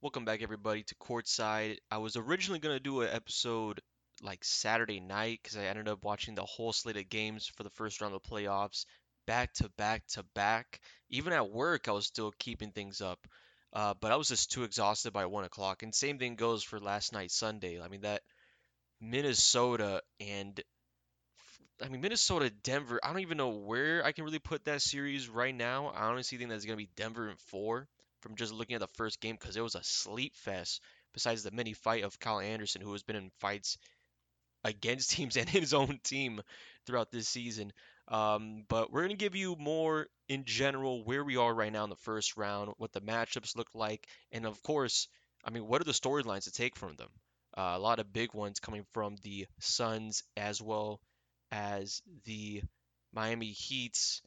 Welcome back, everybody, to Courtside. I was originally going to do an episode like Saturday night because I ended up watching the whole slate of games for the first round of the playoffs back to back to back. Even at work, I was still keeping things up. Uh, but I was just too exhausted by one o'clock. And same thing goes for last night, Sunday. I mean, that Minnesota and I mean, Minnesota, Denver, I don't even know where I can really put that series right now. I honestly think that's going to be Denver in four from just looking at the first game because it was a sleep fest besides the mini fight of Kyle Anderson, who has been in fights against teams and his own team throughout this season. Um, but we're going to give you more in general where we are right now in the first round, what the matchups look like, and of course, I mean, what are the storylines to take from them? Uh, a lot of big ones coming from the Suns as well as the Miami Heat's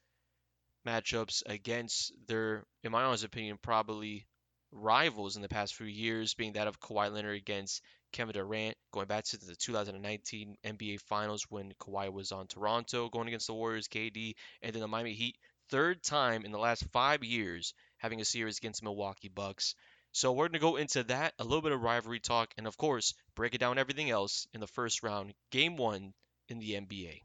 matchups against their, in my honest opinion, probably rivals in the past few years, being that of Kawhi Leonard against Kevin Durant, going back to the 2019 NBA Finals when Kawhi was on Toronto, going against the Warriors, KD, and then the Miami Heat, third time in the last five years having a series against the Milwaukee Bucks. So we're going to go into that, a little bit of rivalry talk, and of course, break it down everything else in the first round, game one in the NBA.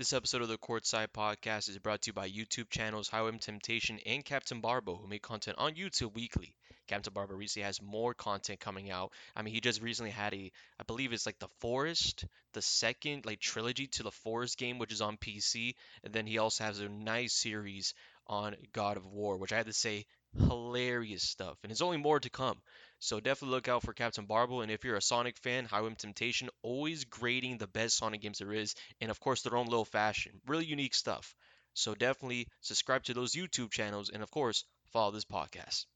This episode of the Courtside Podcast is brought to you by YouTube channels Highway Temptation and Captain Barbo, who make content on YouTube weekly. Captain Barbo recently has more content coming out. I mean, he just recently had a, I believe it's like the Forest, the second like trilogy to the Forest game, which is on PC, and then he also has a nice series on God of War, which I had to say hilarious stuff, and there's only more to come. So definitely look out for Captain Barbo. And if you're a Sonic fan, Highway Temptation, always grading the best Sonic games there is. And of course, their own little fashion. Really unique stuff. So definitely subscribe to those YouTube channels. And of course, follow this podcast.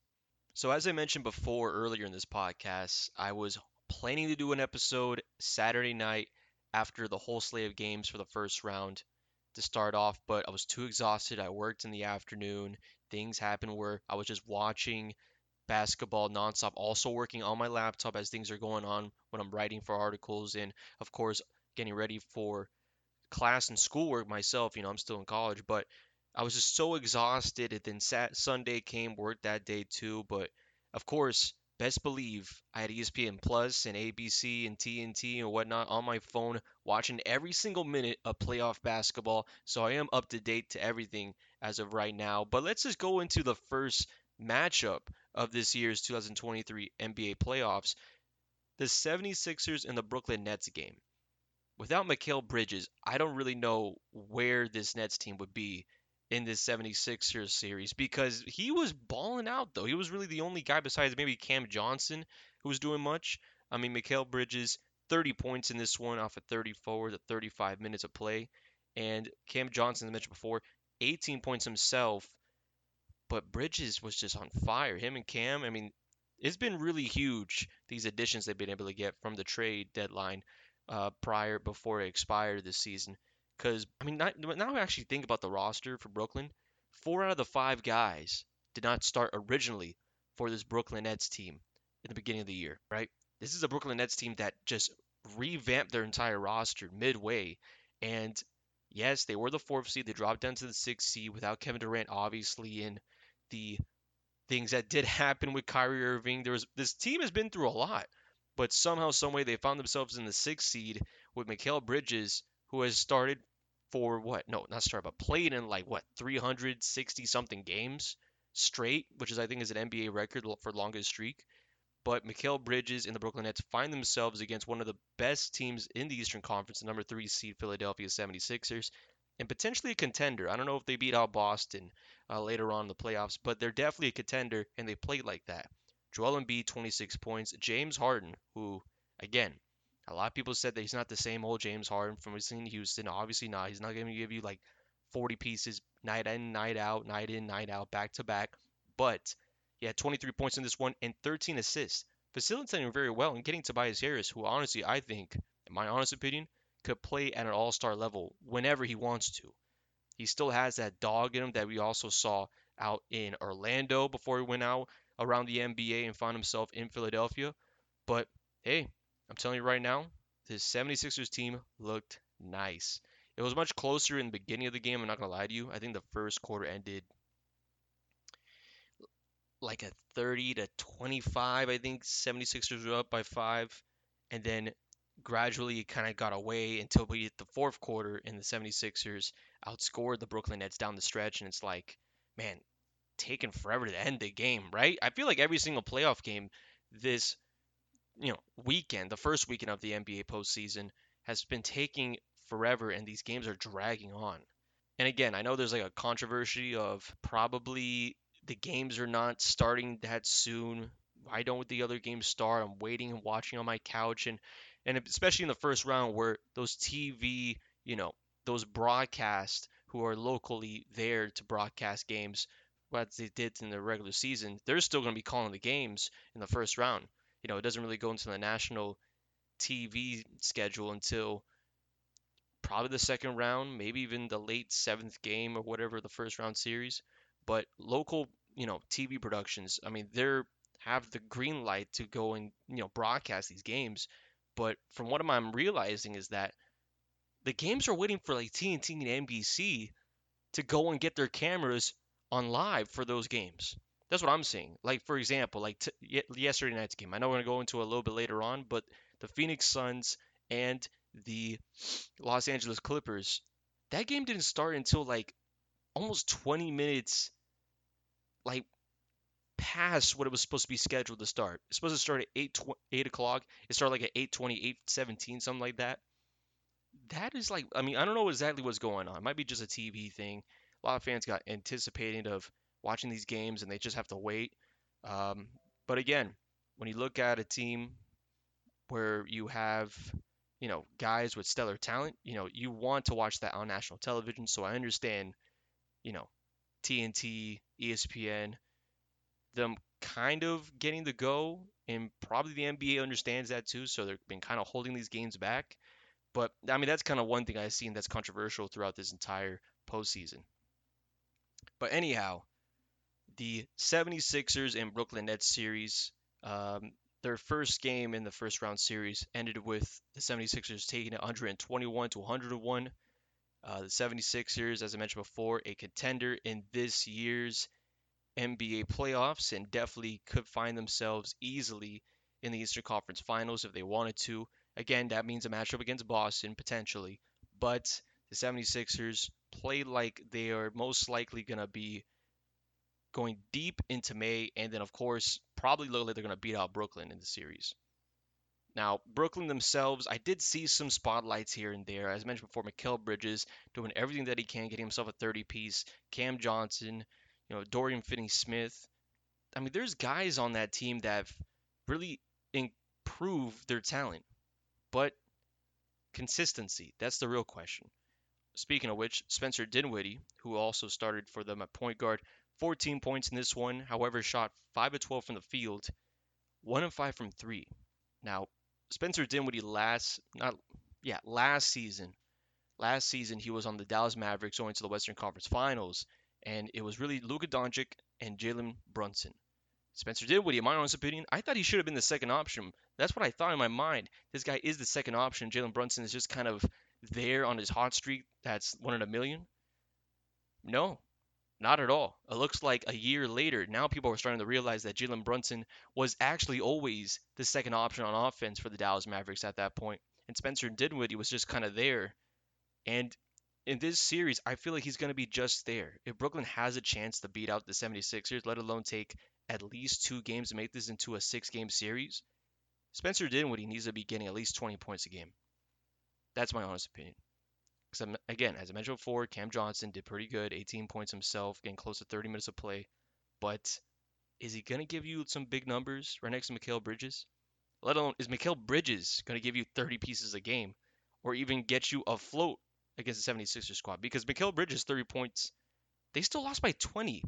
So as I mentioned before earlier in this podcast, I was planning to do an episode Saturday night after the whole slate of games for the first round to start off, but I was too exhausted. I worked in the afternoon. Things happen where I was just watching basketball nonstop, also working on my laptop as things are going on when I'm writing for articles and, of course, getting ready for class and schoolwork myself. You know, I'm still in college, but I was just so exhausted. And then Sat- Sunday came, worked that day too. But of course, best believe I had ESPN Plus and ABC and TNT and whatnot on my phone, watching every single minute of playoff basketball. So I am up to date to everything as of right now. But let's just go into the first matchup of this year's 2023 NBA playoffs, the 76ers and the Brooklyn Nets game. Without Mikal Bridges, I don't really know where this Nets team would be in this 76ers series because he was balling out though. He was really the only guy besides maybe Cam Johnson who was doing much. I mean, Mikal Bridges, 30 points in this one off of 34 to 35 minutes of play. And Cam Johnson, as I mentioned before, 18 points himself but Bridges was just on fire. Him and Cam, I mean, it's been really huge these additions they've been able to get from the trade deadline uh, prior before it expired this season. Because I mean, not, now I actually think about the roster for Brooklyn, four out of the five guys did not start originally for this Brooklyn Nets team in the beginning of the year, right? This is a Brooklyn Nets team that just revamped their entire roster midway, and yes, they were the fourth seed. They dropped down to the sixth seed without Kevin Durant, obviously, and the things that did happen with Kyrie Irving. There was this team has been through a lot, but somehow, someway, they found themselves in the sixth seed with Mikal Bridges, who has started for what? No, not started, but played in like what 360 something games straight, which is I think is an NBA record for longest streak. But Mikal Bridges and the Brooklyn Nets find themselves against one of the best teams in the Eastern Conference, the number three seed Philadelphia 76ers, and potentially a contender. I don't know if they beat out Boston uh, later on in the playoffs, but they're definitely a contender, and they played like that. Joel Embiid, 26 points. James Harden, who, again, a lot of people said that he's not the same old James Harden from we've seen Houston. Obviously not. He's not going to give you like 40 pieces night in, night out, night in, night out, back to back. But he had 23 points in this one and 13 assists, facilitating very well and getting Tobias Harris, who honestly I think, in my honest opinion, could play at an all-star level whenever he wants to. He still has that dog in him that we also saw out in Orlando before he went out around the NBA and found himself in Philadelphia. But hey, I'm telling you right now, this 76ers team looked nice. It was much closer in the beginning of the game, I'm not going to lie to you. I think the first quarter ended like a 30 to 25. I think 76ers were up by five. And then gradually it kind of got away until we hit the fourth quarter and the 76ers outscored the Brooklyn Nets down the stretch. And it's like, man, taking forever to end the game, right? I feel like every single playoff game this you know weekend, the first weekend of the NBA postseason, has been taking forever, and these games are dragging on. And again, I know there's like a controversy of probably the games are not starting that soon. Why don't the other games start? I'm waiting and watching on my couch, and and especially in the first round where those TV, you know, those broadcasts who are locally there to broadcast games what they did in the regular season, they're still going to be calling the games in the first round. You know, it doesn't really go into the national TV schedule until probably the second round, maybe even the late seventh game or whatever the first round series. But local, you know, TV productions, I mean, they're have the green light to go and you know broadcast these games. But from what I'm realizing is that the games are waiting for like TNT and NBC to go and get their cameras on live for those games. That's what I'm seeing. Like for example, like t- yesterday night's game. I know we're gonna go into a little bit later on, but the Phoenix Suns and the Los Angeles Clippers, that game didn't start until like almost 20 minutes, like past what it was supposed to be scheduled to start. It's supposed to start at 8 tw- 8 o'clock. It started like at 8:20, 8:17, something like that. That is like, I mean, I don't know exactly what's going on. It might be just a TV thing a lot of fans got anticipating of watching these games and they just have to wait. Um, but again, when you look at a team where you have, you know, guys with stellar talent, you know, you want to watch that on national television. So I understand, you know, TNT, ESPN, them kind of getting the go, and probably the NBA understands that too. So they've been kind of holding these games back. But I mean, that's kind of one thing I've seen that's controversial throughout this entire postseason. But anyhow, the 76ers and Brooklyn Nets series, um, their first game in the first round series ended with the 76ers taking it 121 to 101. Uh, the 76ers, as I mentioned before, a contender in this year's NBA playoffs and definitely could find themselves easily in the Eastern Conference Finals if they wanted to. Again, that means a matchup against Boston potentially, but the 76ers play like they are most likely going to be going deep into May, and then, of course, probably look like they're going to beat out Brooklyn in the series. Now, Brooklyn themselves, I did see some spotlights here and there. As I mentioned before, Mikal Bridges doing everything that he can, getting himself a 30 piece. Cam Johnson, you know, Dorian Finney Smith. I mean, there's guys on that team that really improved their talent, but consistency, that's the real question. Speaking of which, Spencer Dinwiddie, who also started for them at point guard, 14 points in this one. However, shot 5 of 12 from the field, 1 of 5 from 3. Now, Spencer Dinwiddie last not yeah, last season, last season he was on the Dallas Mavericks going to the Western Conference Finals, and it was really Luka Doncic and Jalen Brunson. Spencer Dinwiddie, in my honest opinion, I thought he should have been the second option. That's what I thought in my mind. This guy is the second option. Jalen Brunson is just kind of there on his hot streak that's one in a million? No, not at all. It looks like a year later, now people are starting to realize that Jalen Brunson was actually always the second option on offense for the Dallas Mavericks at that point. And Spencer Dinwiddie was just kind of there. And in this series, I feel like he's going to be just there. If Brooklyn has a chance to beat out the 76ers, let alone take at least two games to make this into a six game series, Spencer Dinwiddie needs to be getting at least 20 points a game. That's my honest opinion. Because again, as I mentioned before, Cam Johnson did pretty good, 18 points himself, getting close to 30 minutes of play. But is he going to give you some big numbers right next to Mikal Bridges? Let alone, is Mikal Bridges going to give you 30 pieces a game or even get you afloat against the 76ers squad? Because Mikal Bridges, 30 points, they still lost by 20.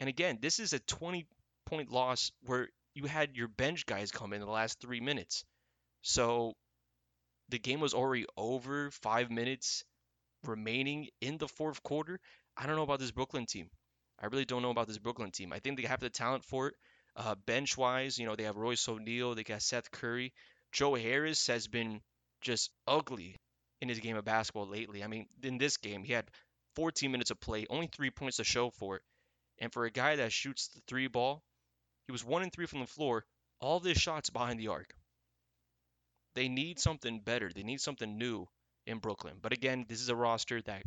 And again, this is a 20 point loss where you had your bench guys come in the last three minutes. So the game was already over, five minutes remaining in the fourth quarter. I don't know about this Brooklyn team. I really don't know about this Brooklyn team. I think they have the talent for it. Uh, bench wise, you know, they have Royce O'Neale, they got Seth Curry. Joe Harris has been just ugly in his game of basketball lately. I mean, in this game, he had 14 minutes of play, only three points to show for it. And for a guy that shoots the three ball, He was one and three from the floor. All of his shots behind the arc. They need something better. They need something new in Brooklyn. But again, this is a roster that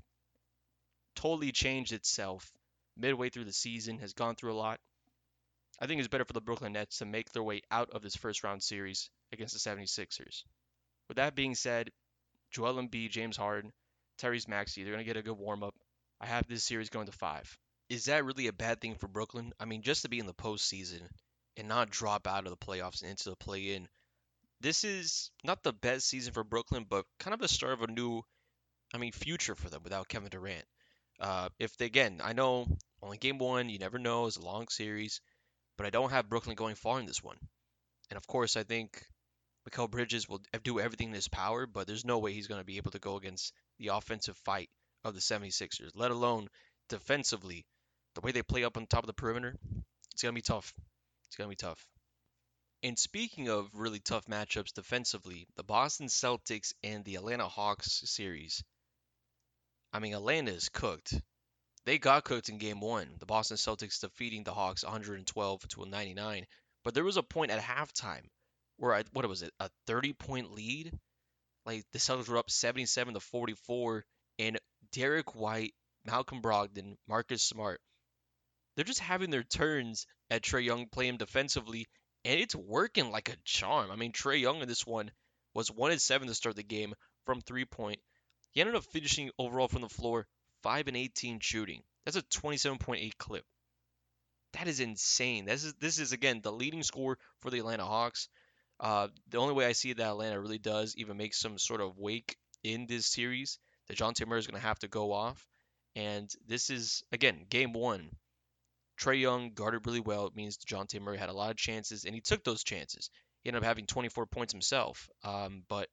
totally changed itself midway through the season, has gone through a lot. I think it's better for the Brooklyn Nets to make their way out of this first round series against the 76ers. With that being said, Joel Embiid, James Harden, Tyrese Maxey, they're going to get a good warm up. I have this series going to five. Is that really a bad thing for Brooklyn? I mean, just to be in the postseason and not drop out of the playoffs and into the play in. This is not the best season for Brooklyn, but kind of the start of a new, I mean, future for them without Kevin Durant. Uh, if they, again, I know only game one, you never know, it's a long series, but I don't have Brooklyn going far in this one. And of course, I think Mikal Bridges will do everything in his power, but there's no way he's going to be able to go against the offensive fight of the 76ers, let alone defensively. The way they play up on top of the perimeter, it's going to be tough. It's going to be tough. And speaking of really tough matchups defensively, the Boston Celtics and the Atlanta Hawks series I mean, Atlanta is cooked. They got cooked in game one. The Boston Celtics defeating the Hawks 112 to 99. But there was a point at halftime where I, what was it, a 30 point lead? Like the Celtics were up 77 to 44, and Derrick White, Malcolm Brogdon, Marcus Smart, they're just having their turns at Trae Young playing defensively, and it's working like a charm. I mean, Trae Young in this one was one and seven to start the game from three point, he ended up finishing overall from the floor 5 and 18 shooting. That's a 27.8 clip. That is insane. This is this is again the leading score for the Atlanta Hawks. Uh, the only way I see that Atlanta really does even make some sort of wake in this series, Dejounte Murray is going to have to go off. And this is, again, game one. Trae Young guarded really well. It means Dejounte Murray had a lot of chances, and he took those chances. He ended up having 24 points himself. Um, but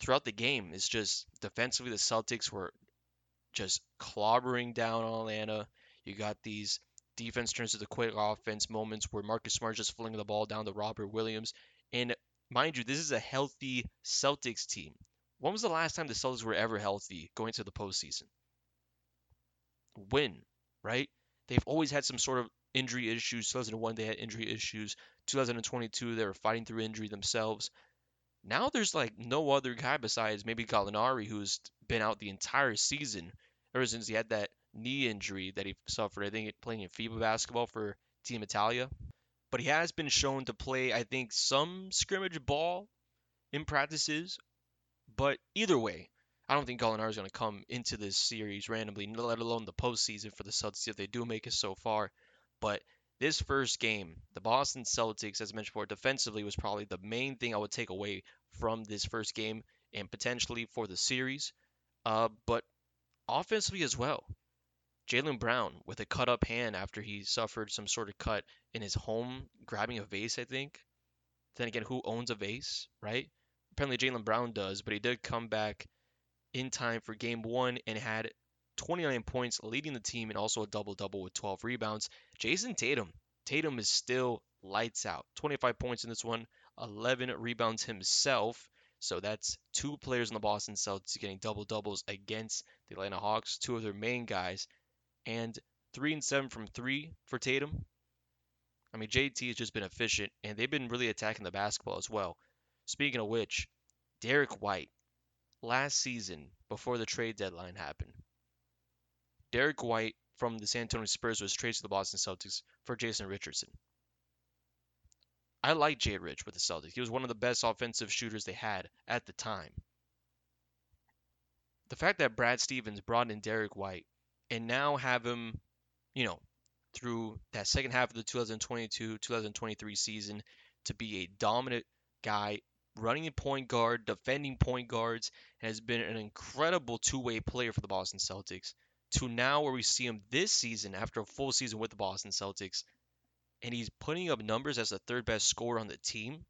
throughout the game. It's just defensively, the Celtics were just clobbering down on Atlanta. You got these defense turns to the quick offense moments where Marcus Smart just flinging the ball down to Robert Williams. And mind you, this is a healthy Celtics team. When was the last time the Celtics were ever healthy going to the postseason? Win, right? They've always had some sort of injury issues. 2001, they had injury issues. 2022, they were fighting through injury themselves. Now there's like no other guy besides maybe Gallinari who's been out the entire season ever since he had that knee injury that he suffered. I think playing in FIBA basketball for Team Italia. But he has been shown to play, I think, some scrimmage ball in practices. But either way, I don't think Gallinari is going to come into this series randomly, let alone the postseason for the Celtics if they do make it so far. But this first game, the Boston Celtics, as mentioned before, defensively was probably the main thing I would take away from this first game and potentially for the series. Uh, but offensively as well. Jaylen Brown with a cut up hand after he suffered some sort of cut in his home, grabbing a vase, I think. Then again, who owns a vase, right? Apparently Jaylen Brown does, but he did come back in time for game one and had 29 points, leading the team, and also a double double with 12 rebounds. Jayson Tatum. Tatum is still lights out. 25 points in this one, 11 rebounds himself. So that's two players in the Boston Celtics getting double doubles against the Atlanta Hawks, two of their main guys, and three and seven from three for Tatum. I mean, JT has just been efficient, and they've been really attacking the basketball as well. Speaking of which, Derrick White, last season before the trade deadline happened, Derrick White from the San Antonio Spurs was traded to the Boston Celtics for Jason Richardson. I like Jay Rich with the Celtics. He was one of the best offensive shooters they had at the time. The fact that Brad Stevens brought in Derrick White and now have him, you know, through that second half of the 2022-2023 season to be a dominant guy, running point guard, defending point guards, has been an incredible two-way player for the Boston Celtics to now where we see him this season after a full season with the Boston Celtics, and he's putting up numbers as the third best scorer on the team.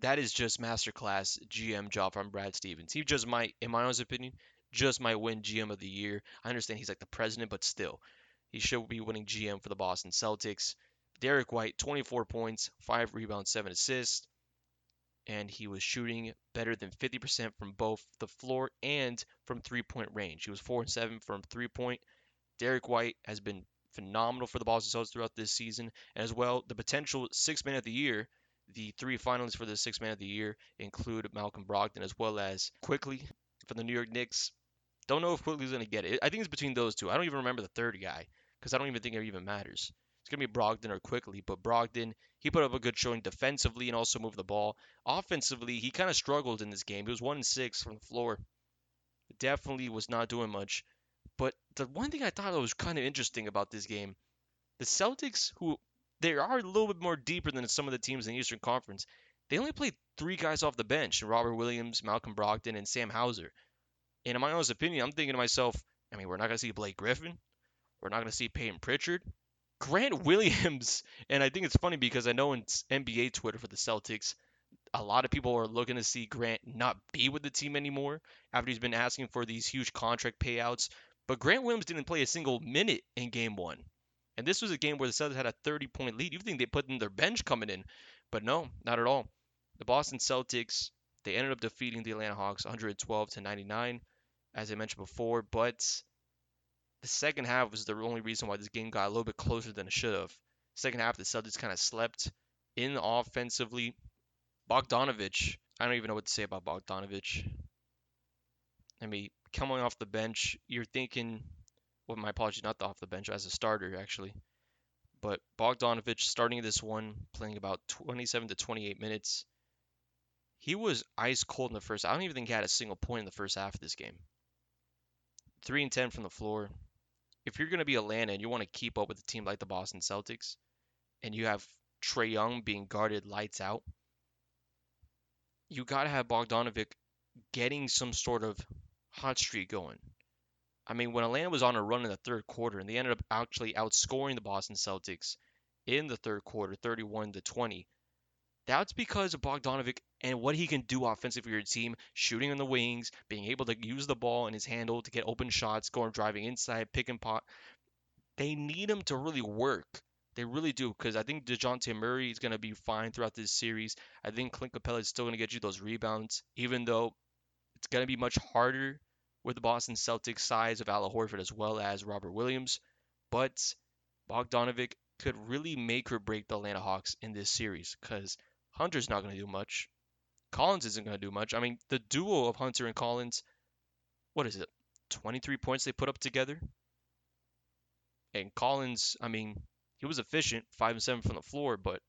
That is just masterclass GM job from Brad Stevens. He just might, in my own opinion, just might win GM of the year. I understand he's like the president, but still, he should be winning GM for the Boston Celtics. Derrick White, 24 points, 5 rebounds, 7 assists and he was shooting better than 50% from both the floor and from three point range. He was 4 and 7 from three point. Derrick White has been phenomenal for the Boston Celtics throughout this season, and as well the potential six man of the year. The three finalists for the six man of the year include Malcolm Brogdon as well as Quickley for the New York Knicks. Don't know if Quickley's going to get it. I think it's between those two. I don't even remember the third guy because I don't even think it even matters. It's going to be Brogdon or Quickley, but Brogdon, he put up a good showing defensively and also moved the ball. Offensively, he kind of struggled in this game. He was 1 and 6 from the floor. Definitely was not doing much. But the one thing I thought that was kind of interesting about this game, the Celtics, who they are a little bit more deeper than some of the teams in the Eastern Conference, they only played three guys off the bench Robert Williams, Malcolm Brogdon, and Sam Hauser. And in my honest opinion, I'm thinking to myself, I mean, we're not going to see Blake Griffin. We're not going to see Payton Pritchard. Grant Williams, and I think it's funny because I know in NBA Twitter for the Celtics, a lot of people are looking to see Grant not be with the team anymore after he's been asking for these huge contract payouts. But Grant Williams didn't play a single minute in game one. And this was a game where the Celtics had a 30 point lead. You think they put in their bench coming in, but no, not at all. The Boston Celtics, they ended up defeating the Atlanta Hawks 112 to 99, as I mentioned before, but the second half was the only reason why this game got a little bit closer than it should have. Second half, the Celtics kind of slept in offensively. Bogdanovic, I don't even know what to say about Bogdanovic. I mean, coming off the bench, you're thinking, well, my apologies, not off the bench, as a starter, actually. But Bogdanovic starting this one, playing about 27 to 28 minutes. He was ice cold in the first. I don't even think he had a single point in the first half of this game. 3 and 10 from the floor, if you're going to be Atlanta and you want to keep up with a team like the Boston Celtics, and you have Trae Young being guarded lights out, you got to have Bogdanovic getting some sort of hot streak going. I mean, when Atlanta was on a run in the third quarter and they ended up actually outscoring the Boston Celtics in the third quarter, 31 to 20, that's because of Bogdanovic and what he can do offensively for your team, shooting on the wings, being able to use the ball in his handle to get open shots, going driving inside, pick and pop. They need him to really work. They really do, because I think DeJounte Murray is going to be fine throughout this series. I think Clint Capela is still going to get you those rebounds, even though it's going to be much harder with the Boston Celtics size of Al Horford as well as Robert Williams. But Bogdanovic could really make or break the Atlanta Hawks in this series, because Hunter's not going to do much. Collins isn't going to do much. I mean, the duo of Hunter and Collins, what is it? 23 points they put up together. And Collins, I mean, he was efficient, 5 and 7 from the floor, but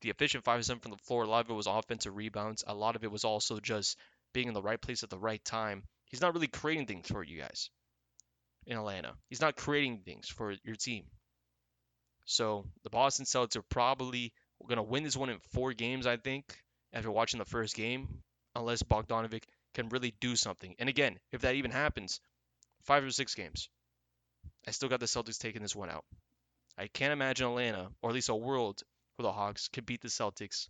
the efficient 5 and 7 from the floor, a lot of it was offensive rebounds. A lot of it was also just being in the right place at the right time. He's not really creating things for you guys in Atlanta. He's not creating things for your team. So the Boston Celtics are probably we're going to win this one in four games, I think, after watching the first game, unless Bogdanovic can really do something. And again, if that even happens, five or six games. I still got the Celtics taking this one out. I can't imagine Atlanta, or at least a world where the Hawks could beat the Celtics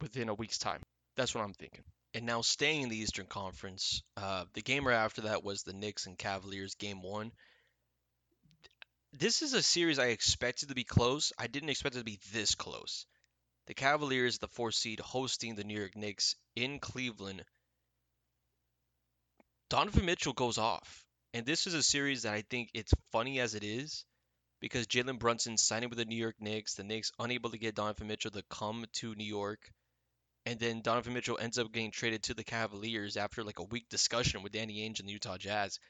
within a week's time. That's what I'm thinking. And now staying in the Eastern Conference, uh, the game right after that was the Knicks and Cavaliers game one this is a series I expected to be close. I didn't expect it to be this close. The Cavaliers, the four seed, hosting the New York Knicks in Cleveland. Donovan Mitchell goes off. And this is a series that I think it's funny as it is because Jalen Brunson signing with the New York Knicks, the Knicks unable to get Donovan Mitchell to come to New York. And then Donovan Mitchell ends up getting traded to the Cavaliers after like a week discussion with Danny Ainge and the Utah Jazz.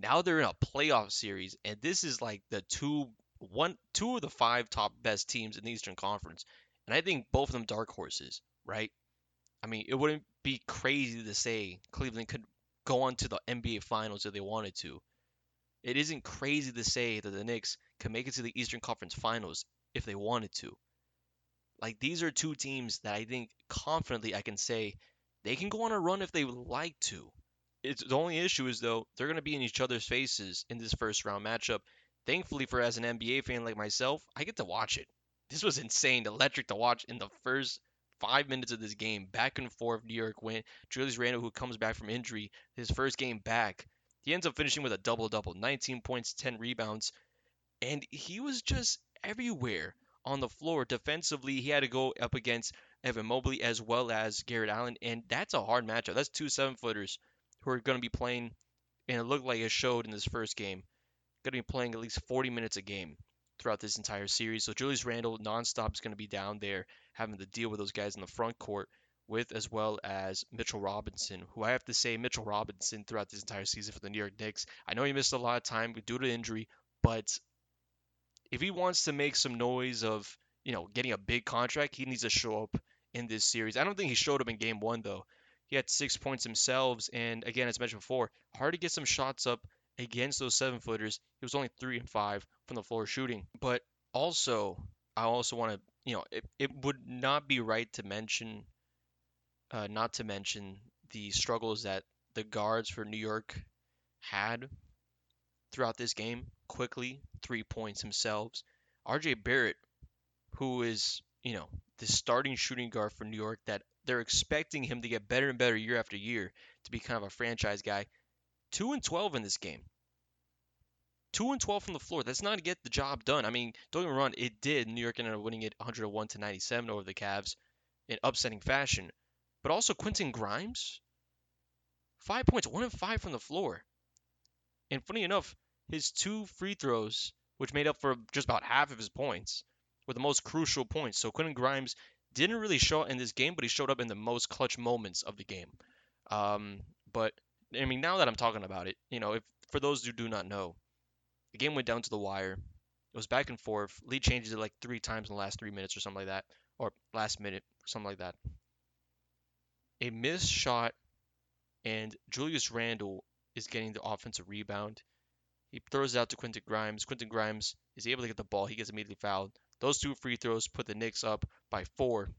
Now they're in a playoff series, and this is like the two one two of the five top best teams in the Eastern Conference. And I think both of them dark horses, right? I mean, it wouldn't be crazy to say Cleveland could go on to the NBA Finals if they wanted to. It isn't crazy to say that the Knicks can make it to the Eastern Conference Finals if they wanted to. Like these are two teams that I think confidently I can say they can go on a run if they would like to. It's the only issue is though they're going to be in each other's faces in this first round matchup. Thankfully for as an NBA fan like myself, I get to watch it. This was insane, electric to watch in the first five minutes of this game. Back and forth, New York win. Julius Randle, who comes back from injury, his first game back, he ends up finishing with a double double, 19 points, 10 rebounds, and he was just everywhere on the floor. Defensively, he had to go up against Evan Mobley as well as Jarrett Allen, and that's a hard matchup. That's two seven footers who are going to be playing, and it looked like it showed in this first game, going to be playing at least 40 minutes a game throughout this entire series. So Julius Randle nonstop is going to be down there having to deal with those guys in the front court with as well as Mitchell Robinson, who I have to say Mitchell Robinson throughout this entire season for the New York Knicks. I know he missed a lot of time due to injury, but if he wants to make some noise of, you know, getting a big contract, he needs to show up in this series. I don't think he showed up in game 1 though. He had 6 points himself and again as mentioned before, hard to get some shots up against those 7-footers. He was only 3 and 5 from the floor shooting. But also, I also want to, you know, it, it would not be right to mention uh, not to mention the struggles that the guards for New York had throughout this game. Quickley, three points themselves. RJ Barrett, who is, you know, the starting shooting guard for New York that they're expecting him to get better and better year after year to be kind of a franchise guy. 2 and 12 in this game. 2 and 12 from the floor. That's not to get the job done. I mean, don't get me wrong, it did. New York ended up winning it 101 to 97 over the Cavs in upsetting fashion. But also Quentin Grimes, five points, one and five from the floor. And funny enough, his two free throws, which made up for just about half of his points, were the most crucial points. So Quentin Grimes didn't really show up in this game, but he showed up in the most clutch moments of the game. Um, but I mean, now that I'm talking about it, you know, if for those who do not know, the game went down to the wire. It was back and forth. Lead changes it like three times in the last three minutes or something like that, or last minute, something like that a missed shot, and Julius Randle is getting the offensive rebound. He throws it out to Quentin Grimes. Quentin Grimes is able to get the ball. He gets immediately fouled. Those two free throws put the Knicks up by four,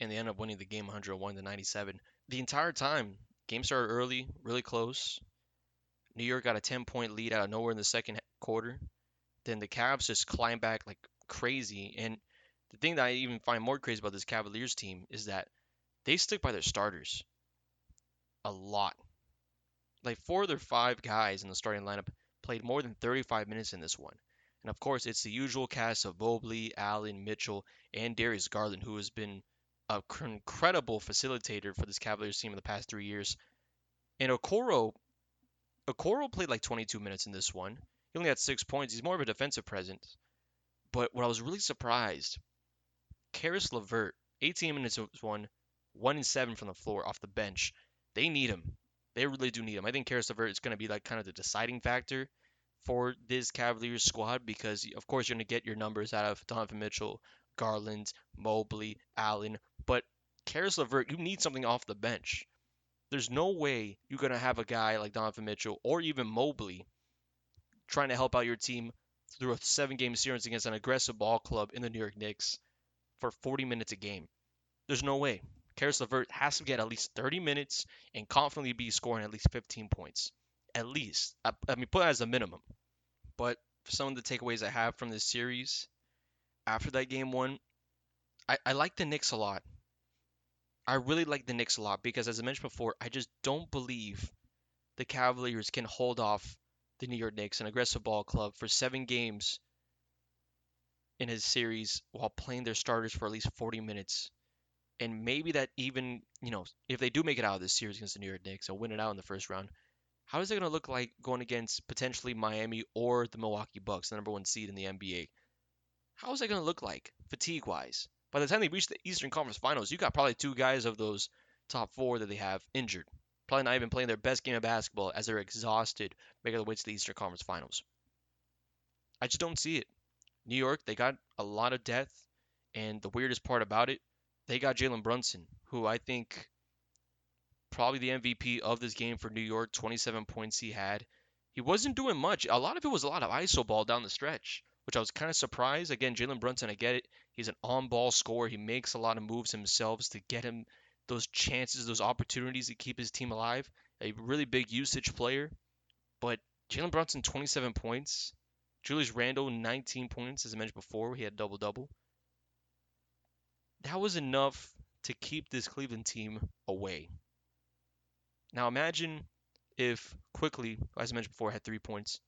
and they end up winning the game 101 to 97. The entire time, game started early, really close. New York got a 10 point lead out of nowhere in the second quarter. Then the Cavs just climbed back like crazy. And the thing that I even find more crazy about this Cavaliers team is that they stick by their starters a lot. Like four of their five guys in the starting lineup played more than 35 minutes in this one. And of course, it's the usual cast of Mobley, Allen, Mitchell, and Darius Garland, who has been an incredible facilitator for this Cavaliers team in the past three years. And Okoro, Okoro played like 22 minutes in this one. He only had six points. He's more of a defensive presence. But what I was really surprised, Caris LeVert, 18 minutes one, one and seven from the floor off the bench. They need him. They really do need him. I think Caris LeVert is going to be like kind of the deciding factor for this Cavaliers squad because of course you're going to get your numbers out of Donovan Mitchell, Garland, Mobley, Allen, but Caris LeVert, you need something off the bench. There's no way you're going to have a guy like Donovan Mitchell or even Mobley trying to help out your team through a seven game series against an aggressive ball club in the New York Knicks for 40 minutes a game. There's no way. Caris LeVert has to get at least 30 minutes and confidently be scoring at least 15 points. At least. I, I mean, put as a minimum. But for some of the takeaways I have from this series, after that game one, I, I like the Knicks a lot. I really like the Knicks a lot because, as I mentioned before, I just don't believe the Cavaliers can hold off the New York Knicks, an aggressive ball club, for seven games in his series while playing their starters for at least 40 minutes and maybe that even you know if they do make it out of this series against the New York Knicks and win it out in the first round, how is it going to look like going against potentially Miami or the Milwaukee Bucks, the number one seed in the NBA? How is it going to look like fatigue wise? By the time they reach the Eastern Conference Finals, you got probably two guys of those top four that they have injured, probably not even playing their best game of basketball as they're exhausted making their way to the Eastern Conference Finals. I just don't see it. New York, they got a lot of depth, and the weirdest part about it they got Jalen Brunson, who I think probably the MVP of this game for New York. 27 points he had. He wasn't doing much. A lot of it was a lot of ISO ball down the stretch, which I was kind of surprised. Again, Jalen Brunson, I get it. He's an on-ball scorer. He makes a lot of moves himself to get him those chances, those opportunities to keep his team alive. A really big usage player. But Jalen Brunson, 27 points. Julius Randle, 19 points, as I mentioned before. He had double double that was enough to keep this Cleveland team away. Now imagine if Quickley, as I mentioned before, had three points.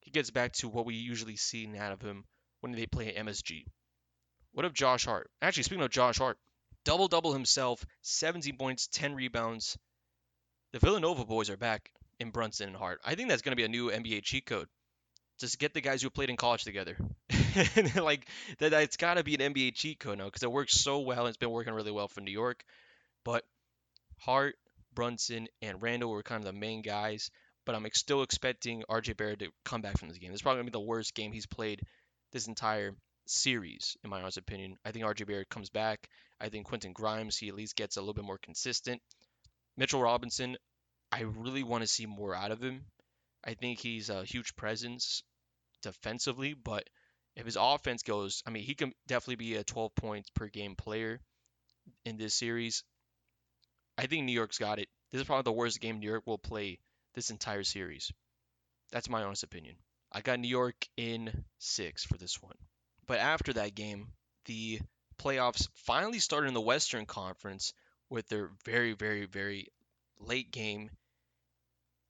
He gets back to what we usually see out of him when they play MSG. What of Josh Hart? Actually, speaking of Josh Hart, double double himself, 17 points, 10 rebounds. The Villanova boys are back. in Brunson and Hart. I think that's going to be a new NBA cheat code. Just get the guys who played in college together. like that, it's got to be an NBA cheat code now because it works so well. It's been working really well for New York. But Hart, Brunson, and Randle were kind of the main guys. But I'm still expecting RJ Barrett to come back from this game. This is probably gonna be the worst game he's played this entire series, in my honest opinion. I think RJ Barrett comes back. I think Quentin Grimes, he at least gets a little bit more consistent. Mitchell Robinson, I really want to see more out of him. I think he's a huge presence defensively, but if his offense goes, I mean, he can definitely be a 12 points per game player in this series. I think New York's got it. This is probably the worst game New York will play this entire series. That's my honest opinion. I got New York in six for this one. But after that game, the playoffs finally started in the Western Conference with their very, very, very late game.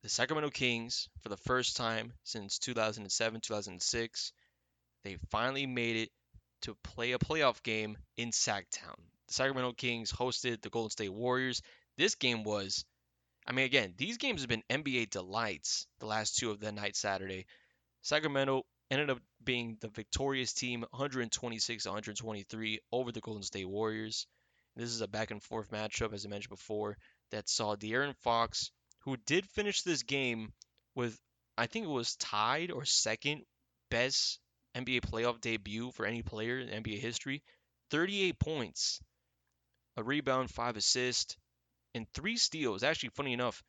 The Sacramento Kings, for the first time since 2007, 2006, they finally made it to play a playoff game in Sactown. The Sacramento Kings hosted the Golden State Warriors. This game was, I mean, again, these games have been NBA delights the last two of the night Saturday. Sacramento ended up being the victorious team 126 123 over the Golden State Warriors. This is a back and forth matchup, as I mentioned before, that saw De'Aaron Fox, who did finish this game with, I think it was tied or second best NBA playoff debut for any player in NBA history 38 points, a rebound, five assists, and three steals. Actually, funny enough,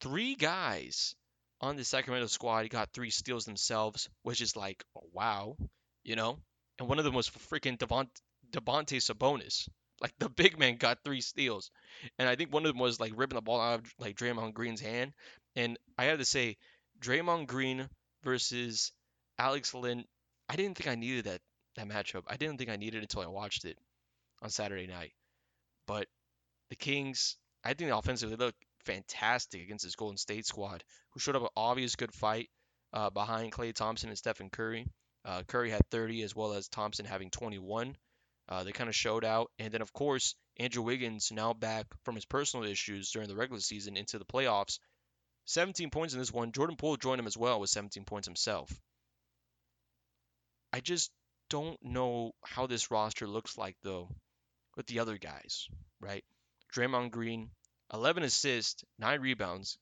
three guys on the Sacramento squad got three steals themselves, which is like, wow, you know? And one of them was freaking Devont- Domantas Sabonis. Like the big man got three steals. And I think one of them was like ripping the ball out of like Draymond Green's hand. And I have to say, Draymond Green versus Alex Len, I didn't think I needed that that matchup. I didn't think I needed it until I watched it on Saturday night. But the Kings, I think offensively they look fantastic against this Golden State squad, who showed up an obvious good fight uh, behind Klay Thompson and Stephen Curry. Uh, Curry had 30 as well as Thompson having 21. Uh, they kind of showed out. And then, of course, Andrew Wiggins now back from his personal issues during the regular season into the playoffs. 17 points in this one. Jordan Poole joined him as well with 17 points himself. I just don't know how this roster looks like, though, with the other guys, right? Draymond Green, 11 assists, 9 rebounds.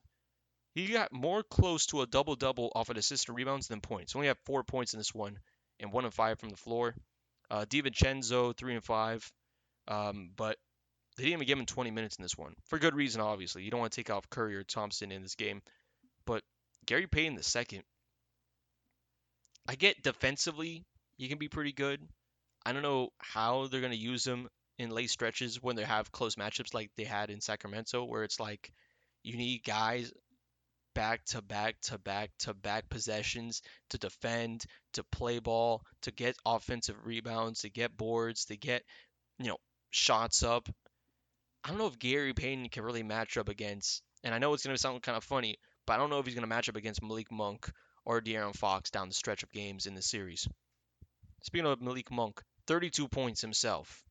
He got more close to a double double off of assists and rebounds than points. Only had four points in this one and one and five from the floor. Uh, DiVincenzo, three and five. Um, but they didn't even give him 20 minutes in this one. For good reason, obviously. You don't want to take off Curry or Thompson in this game. But Gary Payton the second. I get defensively, he can be pretty good. I don't know how they're going to use him in late stretches when they have close matchups like they had in Sacramento, where it's like you need guys back to back to back to back possessions to defend, to play ball, to get offensive rebounds, to get boards, to get, you know, shots up. I don't know if Gary Payton can really match up against, and I know it's going to sound kind of funny, but I don't know if he's going to match up against Malik Monk or De'Aaron Fox down the stretch of games in the series. Speaking of Malik Monk, 32 points himself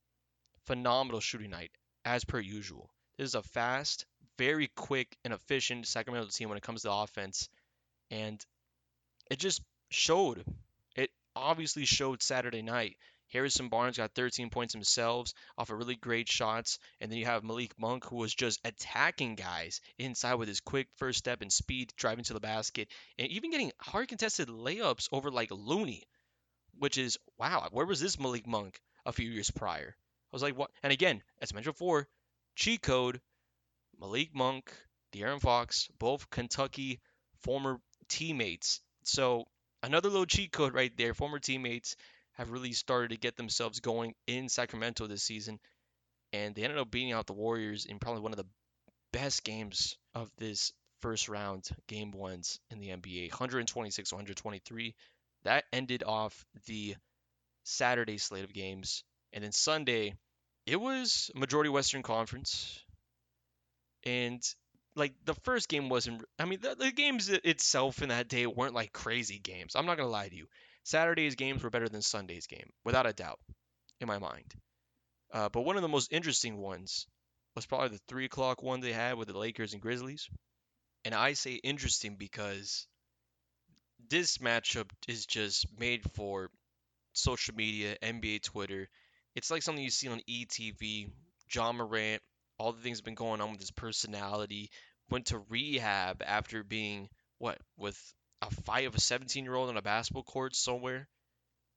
phenomenal shooting night, as per usual. This is a fast, very quick, and efficient Sacramento team when it comes to offense. And it just showed. It obviously showed Saturday night. Harrison Barnes got 13 points himself off of really great shots. And then you have Malik Monk, who was just attacking guys inside with his quick first step and speed, driving to the basket, and even getting hard contested layups over like Looney, which is wow. Where was this Malik Monk a few years prior? I was like, what? And again, as mentioned before, cheat code Malik Monk, De'Aaron Fox, both Kentucky former teammates. So another little cheat code right there. Former teammates have really started to get themselves going in Sacramento this season. And they ended up beating out the Warriors in probably one of the best games of this first round, game ones in the NBA 126 123. That ended off the Saturday slate of games. And then Sunday, it was majority Western Conference. And like the first game wasn't I mean the, the games itself in that day weren't like crazy games. I'm not going to lie to you. Saturday's games were better than Sunday's game, without a doubt, in my mind. Uh, but one of the most interesting ones was probably the three o'clock one they had with the Lakers and Grizzlies. And I say interesting because this matchup is just made for social media, NBA Twitter. It's like something you see on ETV. Ja Morant, all the things that have been going on with his personality, went to rehab after being what with a fight of a 17 year old on a basketball court somewhere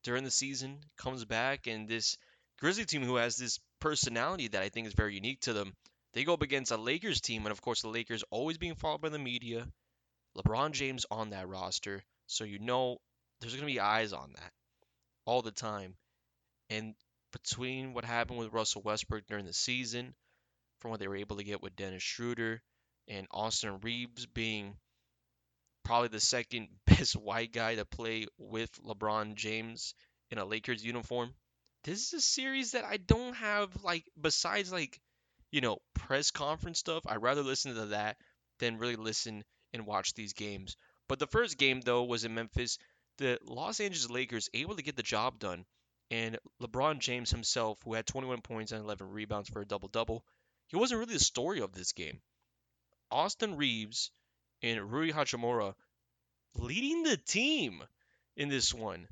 during the season, comes back and this Grizzly team who has this personality that I think is very unique to them. They go up against a Lakers team, and of course the Lakers always being followed by the media. LeBron James on that roster, so you know there's gonna be eyes on that all the time. And between what happened with Russell Westbrook during the season, from what they were able to get with Dennis Schroeder and Austin Reaves being probably the second best white guy to play with LeBron James in a Lakers uniform. This is a series that I don't have like besides like you know press conference stuff. I'd rather listen to that than really listen and watch these games. But the first game though was in Memphis. The Los Angeles Lakers able to get the job done, and LeBron James himself, who had 21 points and 11 rebounds for a double double, he wasn't really the story of this game. Austin Reaves and Rui Hachimura leading the team in this one.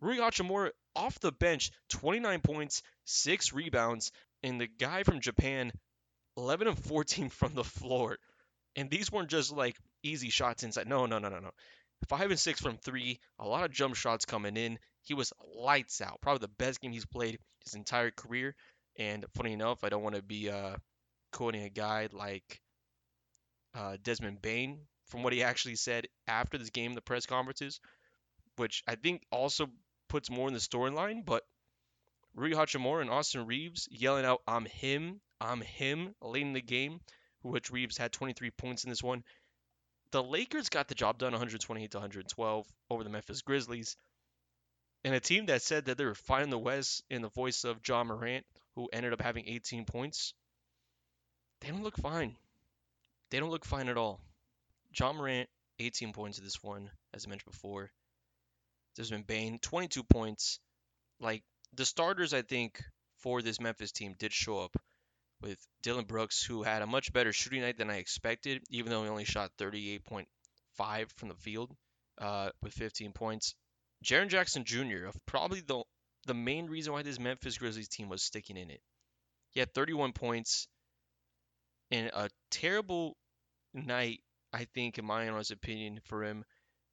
Rui Hachimura off the bench, 29 points, 6 rebounds, and the guy from Japan, 11 of 14 from the floor. And these weren't just like easy shots inside. No, no, no, no, no. 5 and 6 from 3, a lot of jump shots coming in. He was lights out. Probably the best game he's played his entire career. And funny enough, I don't want to be uh, quoting a guy like uh, Desmond Bane from what he actually said after this game, the press conferences, which I think also puts more in the storyline. But Rui Hachimura and Austin Reaves yelling out, I'm him, I'm him, late in the game, which Reaves had 23 points in this one. The Lakers got the job done 128 to 112 over the Memphis Grizzlies. And a team that said that they were fighting the West in the voice of Ja Morant, who ended up having 18 points, they don't look fine. They don't look fine at all. Ja Morant, 18 points in this one, as I mentioned before. Desmond Bane, 22 points. Like the starters, I think for this Memphis team did show up with Dillon Brooks, who had a much better shooting night than I expected, even though he only shot 38.5 from the field uh, with 15 points. Jaren Jackson Jr. of probably the the main reason why this Memphis Grizzlies team was sticking in it. He had 31 points in a terrible night, I think, in my honest opinion, for him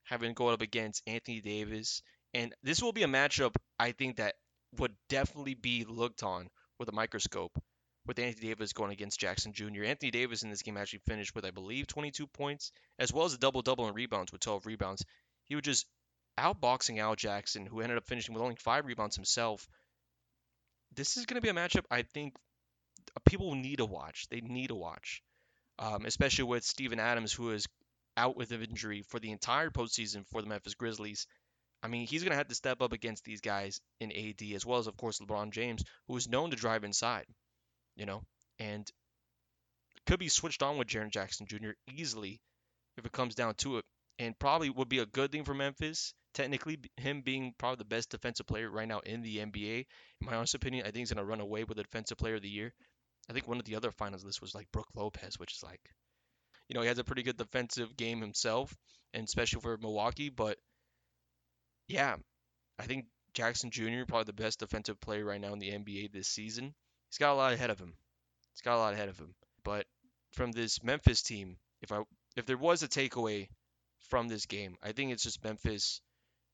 having to go up against Anthony Davis. And this will be a matchup I think that would definitely be looked on with a microscope with Anthony Davis going against Jackson Jr. Anthony Davis in this game actually finished with, I believe, 22 points, as well as a double double in rebounds with 12 rebounds. He was just outboxing Al Jackson, who ended up finishing with only five rebounds himself. This is going to be a matchup I think people need to watch. They need to watch, um, especially with Steven Adams, who is out with an injury for the entire postseason for the Memphis Grizzlies. I mean, he's going to have to step up against these guys in AD, as well as, of course, LeBron James, who is known to drive inside, you know, and could be switched on with Jaren Jackson Jr. easily if it comes down to it, and probably would be a good thing for Memphis. Technically, him being probably the best defensive player right now in the NBA, in my honest opinion, I think he's going to run away with the Defensive Player of the Year. I think one of the other finals list was like Brook Lopez, which is like, you know, he has a pretty good defensive game himself, and especially for Milwaukee. But yeah, I think Jackson Jr. probably the best defensive player right now in the NBA this season. He's got a lot ahead of him. He's got a lot ahead of him. But from this Memphis team, if I if there was a takeaway from this game, I think it's just Memphis.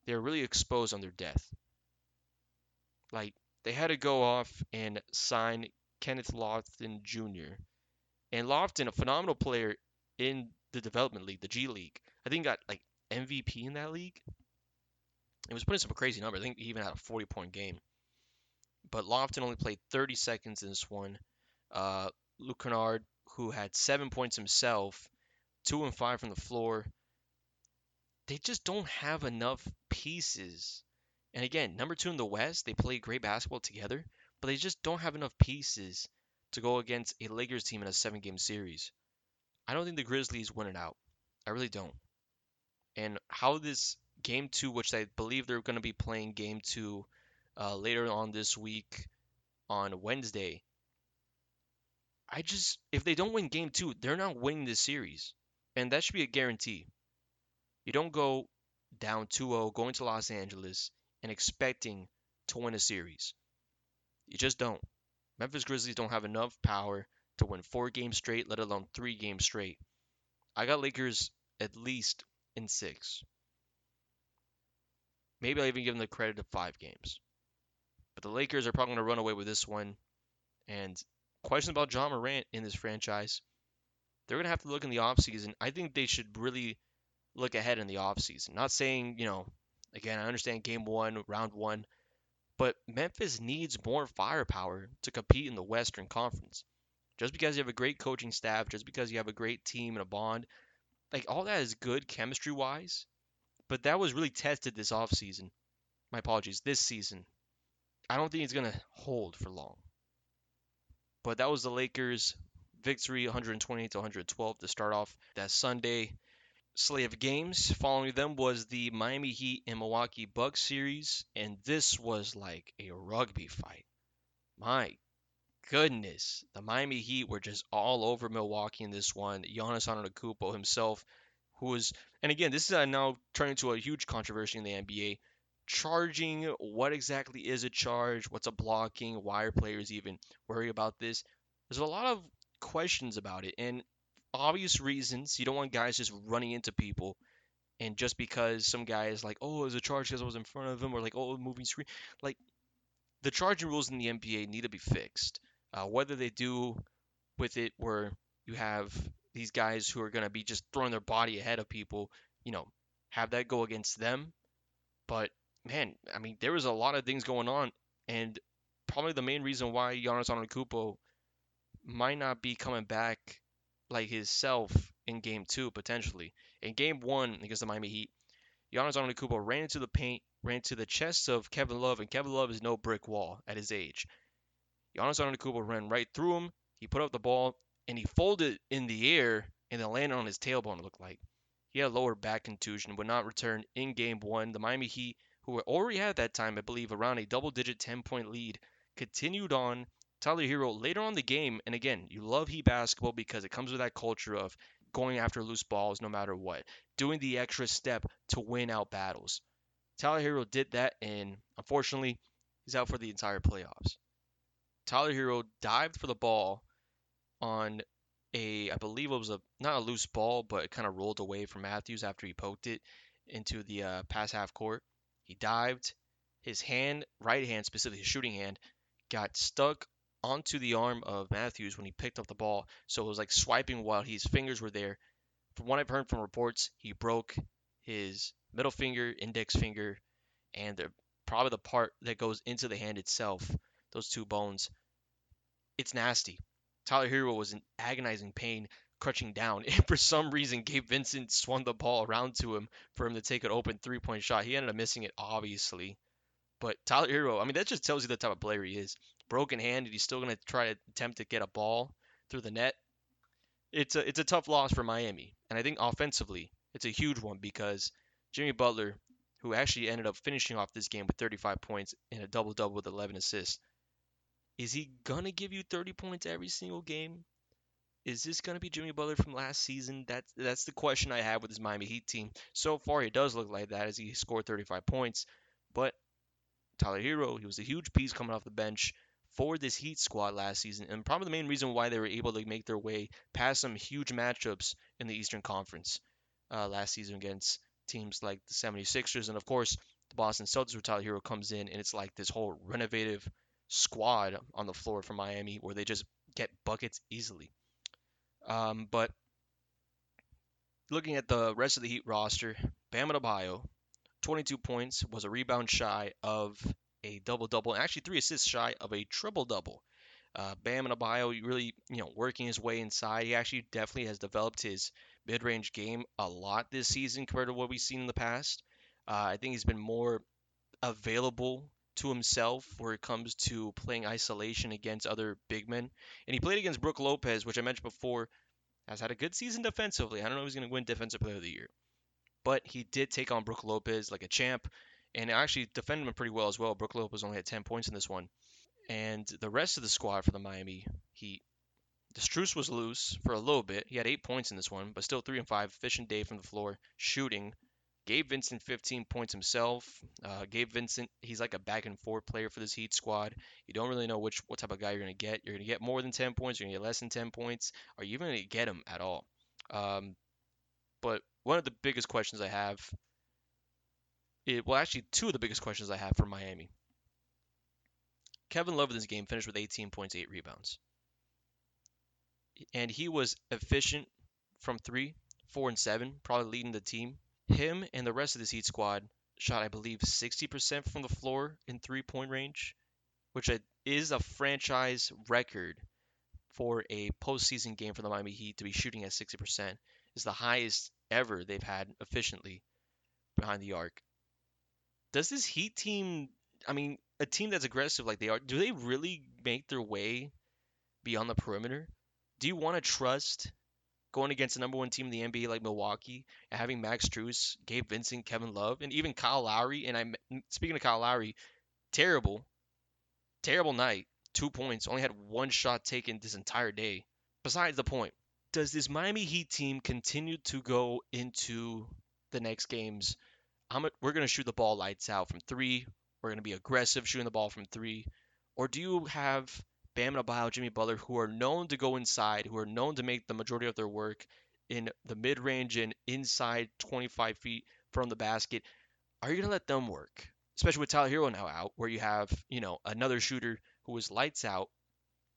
They're really exposed on their death. Like they had to go off and sign Kenneth Lofton Jr. And Lofton, a phenomenal player in the development league, the G League. I think got like MVP in that league. It was putting some crazy number. I think he even had a 40 point game. But Lofton only played 30 seconds in this one. Uh, Luke Kennard, who had seven points himself, two and five from the floor. They just don't have enough pieces. And again, number two in the West, they play great basketball together, but they just don't have enough pieces to go against a Lakers team in a seven game series. I don't think the Grizzlies win it out. I really don't. And how this game two, which I believe they're going to be playing game two uh, later on this week on Wednesday. I just, if they don't win game two, they're not winning this series. And that should be a guarantee. You don't go down 2-0 going to Los Angeles and expecting to win a series. You just don't. Memphis Grizzlies don't have enough power to win four games straight, let alone three games straight. I got Lakers at least in six. Maybe I'll even give them the credit of five games. But the Lakers are probably going to run away with this one. And questions about Ja Morant in this franchise. They're going to have to look in the offseason. I think they should really look ahead in the offseason. Not saying, you know, again, I understand game one, round one, but Memphis needs more firepower to compete in the Western Conference. Just because you have a great coaching staff, just because you have a great team and a bond, like all that is good chemistry wise, but that was really tested this offseason. My apologies, this season. I don't think it's going to hold for long. But that was the Lakers' victory 120 to 112 to start off that Sunday slate of games. Following them was the Miami Heat and Milwaukee Bucks series, and this was like a rugby fight. My goodness, the Miami Heat were just all over Milwaukee in this one. Giannis Antetokounmpo himself, who was, and again, this is uh, now turning into a huge controversy in the NBA. Charging, what exactly is a charge? What's a blocking? Why are players even worry about this? There's a lot of questions about it, and obvious reasons. You don't want guys just running into people, and just because some guy is like, "Oh, there's a charge because I was in front of him," or like, "Oh, moving screen," like the charging rules in the NBA need to be fixed. Uh, whether they do with it where you have these guys who are going to be just throwing their body ahead of people, you know, have that go against them. But man, I mean, there was a lot of things going on, and probably the main reason why Giannis Antetokounmpo might not be coming back like his self in game two potentially. In game one against the Miami Heat, Giannis Antetokounmpo ran into the paint, ran into the chest of Kevin Love, and Kevin Love is no brick wall at his age. Giannis Antetokounmpo ran right through him. He put up the ball and he folded in the air and then landed on his tailbone. It looked like he had a lower back contusion, would not return in game one. The Miami Heat, who already had that time, I believe, around a double-digit 10-point lead, continued on Tyler Herro later on the game, and again, you love Heat basketball because it comes with that culture of going after loose balls no matter what, doing the extra step to win out battles. Tyler Herro did that, and unfortunately, he's out for the entire playoffs. Tyler Herro dived for the ball on a, I believe it was a not a loose ball, but it kind of rolled away from Matthews after he poked it into the uh, pass half court. He dived. His hand, right hand, specifically his shooting hand, got stuck onto the arm of Matthews when he picked up the ball. So it was like swiping while his fingers were there. From what I've heard from reports, he broke his middle finger, index finger, and the, probably the part that goes into the hand itself, those two bones. It's nasty. Tyler Herro was in agonizing pain, crutching down, and for some reason, Gabe Vincent swung the ball around to him for him to take an open three point shot. He ended up missing it, obviously. But Tyler Herro, I mean, that just tells you the type of player he is broken hand and he's still going to try to attempt to get a ball through the net. It's a it's a tough loss for Miami, and I think offensively it's a huge one because Jimmy Butler, who actually ended up finishing off this game with 35 points and a double double with 11 assists, is he gonna give you 30 points every single game? Is this gonna be Jimmy Butler from last season? That's that's the question I have with this Miami Heat team. So far, it does look like that as he scored 35 points, but Tyler Herro, he was a huge piece coming off the bench for this Heat squad last season, and probably the main reason why they were able to make their way past some huge matchups in the Eastern Conference uh, last season against teams like the 76ers, and of course, the Boston Celtics, where Tyler Herro comes in, and it's like this whole renovative squad on the floor for Miami where they just get buckets easily. Um, but looking at the rest of the Heat roster, Bam Adebayo, 22 points, was a rebound shy of a double double, and actually three assists shy of a triple double. Uh, Bam Adebayo really, you know, working his way inside. He actually definitely has developed his mid-range game a lot this season compared to what we've seen in the past. Uh, I think he's been more available to himself where it comes to playing isolation against other big men. And he played against Brook Lopez, which I mentioned before, has had a good season defensively. I don't know if he's going to win Defensive Player of the Year, but he did take on Brook Lopez like a champ and actually defended him pretty well as well. Brook Lopez only had 10 points in this one. And the rest of the squad for the Miami Heat, Strus was loose for a little bit. He had eight points in this one, but still three and five. Efficient day from the floor, shooting. Gabe Vincent 15 points himself. Uh, Gabe Vincent, he's like a back and forth player for this Heat squad. You don't really know which what type of guy you're gonna get. You're gonna get more than 10 points. You're gonna get less than 10 points. Are you even gonna get him at all? Um, but one of the biggest questions I have, it, well, actually two of the biggest questions I have for Miami. Kevin Love in this game finished with 18 points, eight rebounds and he was efficient from three, four, and seven, probably leading the team. Him and the rest of the Heat squad shot, I believe, 60% from the floor in three point range, which is a franchise record for a postseason game for the Miami Heat to be shooting at 60%. Is the highest ever they've had efficiently behind the arc. Does this Heat team, I mean, a team that's aggressive like they are, do they really make their way beyond the perimeter? do you want to trust going against the number one team in the NBA like Milwaukee and having Max Strus, Gabe Vincent, Kevin Love, and even Kyle Lowry? And I'm speaking of Kyle Lowry, terrible, terrible night. Two points, only had one shot taken this entire day. Besides the point, does this Miami Heat team continue to go into the next games? I'm a, we're going to shoot the ball lights out from three. We're going to be aggressive shooting the ball from three. Or do you have Bam Adebayo, Jimmy Butler, who are known to go inside, who are known to make the majority of their work in the mid range and inside 25 feet from the basket. Are you going to let them work? Especially with Tyler Herro now out, where you have, you know, another shooter who was lights out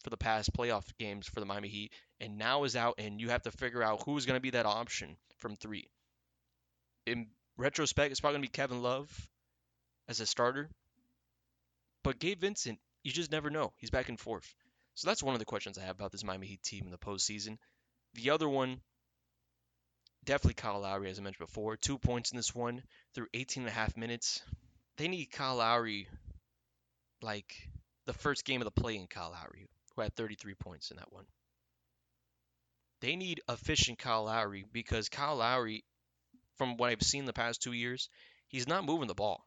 for the past playoff games for the Miami Heat and now is out, and you have to figure out who's going to be that option from three. In retrospect, it's probably going to be Kevin Love as a starter. But Gabe Vincent you just never know. He's back and forth. So that's one of the questions I have about this Miami Heat team in the postseason. The other one, definitely Kyle Lowry, as I mentioned before. Two points in this one through 18 and a half minutes. They need Kyle Lowry like the first game of the play in Kyle Lowry, who had 33 points in that one. They need efficient Kyle Lowry because Kyle Lowry, from what I've seen the past two years, he's not moving the ball.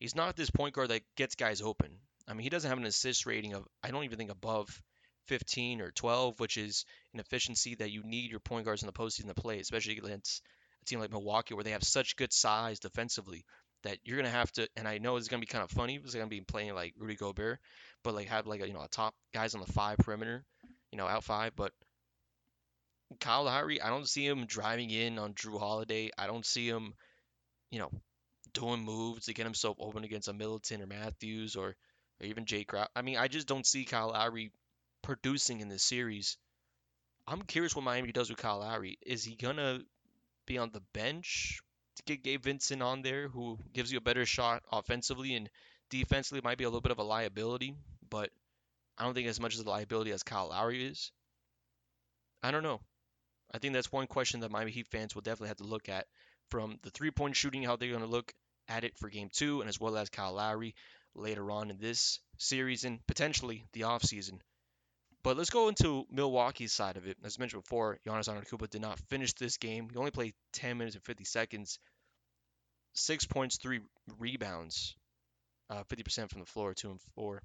He's not this point guard that gets guys open. I mean, he doesn't have an assist rating of, I don't even think above 15 or 12, which is an efficiency that you need your point guards in the postseason to play, especially against a team like Milwaukee where they have such good size defensively that you're gonna have to. And I know it's gonna be kind of funny because they're gonna be playing like Rudy Gobert, but like have like a, you know a top guys on the five perimeter, you know out five. But Kyle Lowry, I don't see him driving in on Jrue Holiday. I don't see him, you know, doing moves to get himself open against a Middleton or Matthews or or even Jae Crowder. I mean, I just don't see Kyle Lowry producing in this series. I'm curious what Miami does with Kyle Lowry. Is he gonna be on the bench to get Gabe Vincent on there, who gives you a better shot offensively and defensively might be a little bit of a liability, but I don't think as much as a liability as Kyle Lowry is. I don't know. I think that's one question that Miami Heat fans will definitely have to look at from the three point shooting, how they're going to look at it for game two, and as well as Kyle Lowry later on in this series and potentially the offseason. But let's go into Milwaukee's side of it. As mentioned before, Giannis Antetokounmpo did not finish this game. He only played 10 minutes and 50 seconds. Six points, three rebounds, uh, 50% from the floor, two and four.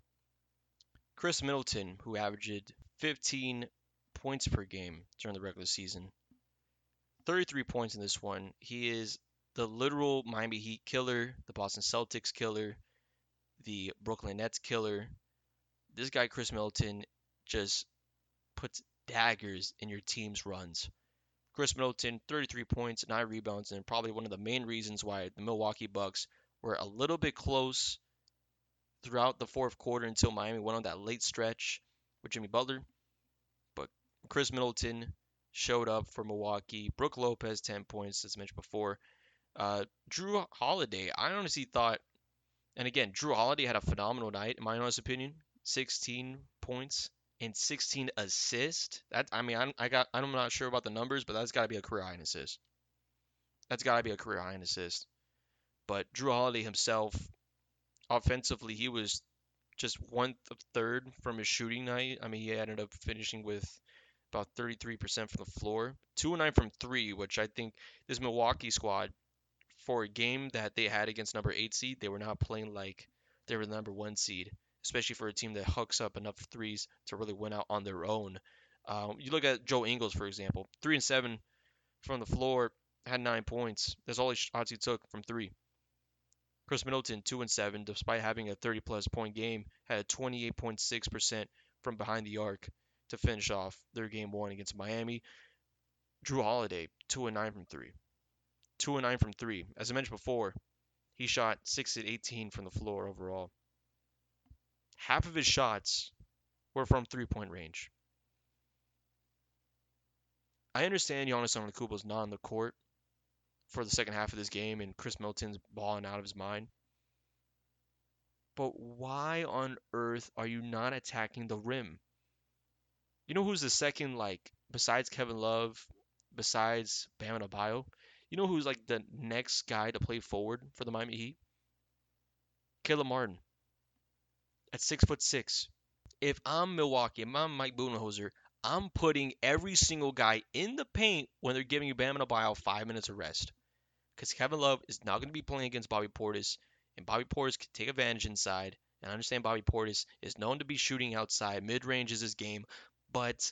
Khris Middleton, who averaged 15 points per game during the regular season, 33 points in this one. He is the literal Miami Heat killer, the Boston Celtics killer, the Brooklyn Nets killer. This guy, Khris Middleton, just puts daggers in your team's runs. Khris Middleton, 33 points, 9 rebounds, and probably one of the main reasons why the Milwaukee Bucks were a little bit close throughout the fourth quarter until Miami went on that late stretch with Jimmy Butler. But Khris Middleton showed up for Milwaukee. Brook Lopez, 10 points, as mentioned before. Uh, Jrue Holiday, I honestly thought and again, Jrue Holiday had a phenomenal night, in my honest opinion. 16 points and 16 assists. That I mean, I, I got I'm not sure about the numbers, but that's got to be a career high in assists. That's got to be a career high in assists. But Jrue Holiday himself, offensively, he was just one third from his shooting night. I mean, he ended up finishing with about 33% from the floor, two and nine from three, which I think this Milwaukee squad for a game that they had against number eight seed, they were not playing like they were the number one seed, especially for a team that hooks up enough threes to really win out on their own. Uh, you look at Joe Ingles, for example, three and seven from the floor, had nine points. That's all he shots he took from three. Khris Middleton, two and seven, despite having a 30 plus point game, had a 28.6% from behind the arc to finish off their game one against Miami. Jrue Holiday, two and nine from three. Two and nine from three. As I mentioned before, he shot six and 18 from the floor overall. Half of his shots were from three point range. I understand Giannis is not on the court for the second half of this game, and Khris Middleton's balling out of his mind. But why on earth are you not attacking the rim? You know who's the second, like, besides Kevin Love, besides Bam Adebayo? You know who's like the next guy to play forward for the Miami Heat? Caleb Martin. At six foot six. If I'm Milwaukee, if I'm Mike Budenholzer, I'm putting every single guy in the paint when they're giving you Bam Adebayo five minutes of rest. Because Kevin Love is not going to be playing against Bobby Portis, and Bobby Portis can take advantage inside. And I understand Bobby Portis is known to be shooting outside. Mid range is his game, but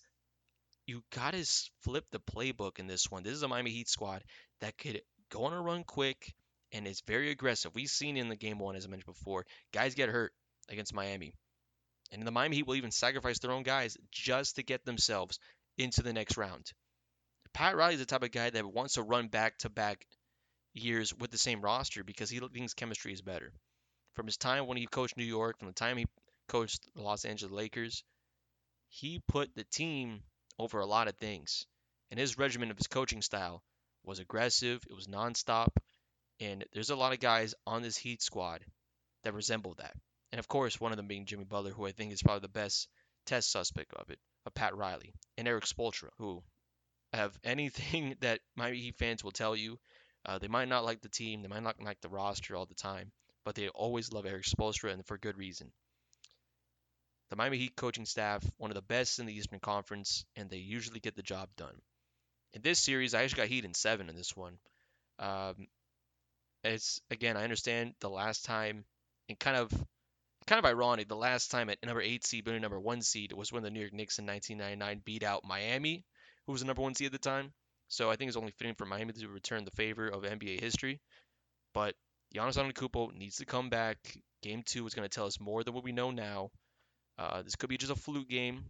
you got to flip the playbook in this one. This is a Miami Heat squad that could go on a run quick and is very aggressive. We've seen in the game one, as I mentioned before, guys get hurt against Miami. And the Miami Heat will even sacrifice their own guys just to get themselves into the next round. Pat Riley is the type of guy that wants to run back to back years with the same roster because he thinks chemistry is better. From his time when he coached New York, from the time he coached the Los Angeles Lakers, he put the team over a lot of things. And his regimen of his coaching style was aggressive, it was nonstop, and there's a lot of guys on this Heat squad that resemble that. And of course, one of them being Jimmy Butler, who I think is probably the best test suspect of it, of Pat Riley, and Erik Spoelstra, who have anything that Miami Heat fans will tell you. Uh, they might not like the team, they might not like the roster all the time, but they always love Erik Spoelstra, and for good reason. The Miami Heat coaching staff, one of the best in the Eastern Conference, and they usually get the job done. In this series, I actually got Heat in seven in this one. Um, it's again, I understand the last time, and kind of kind of ironic, the last time at number eight seed, but number one seed was when the New York Knicks in 1999 beat out Miami, who was the number one seed at the time. So I think it's only fitting for Miami to return the favor of NBA history. But Giannis Antetokounmpo needs to come back. Game two is going to tell us more than what we know now. Uh, this could be just a fluke game.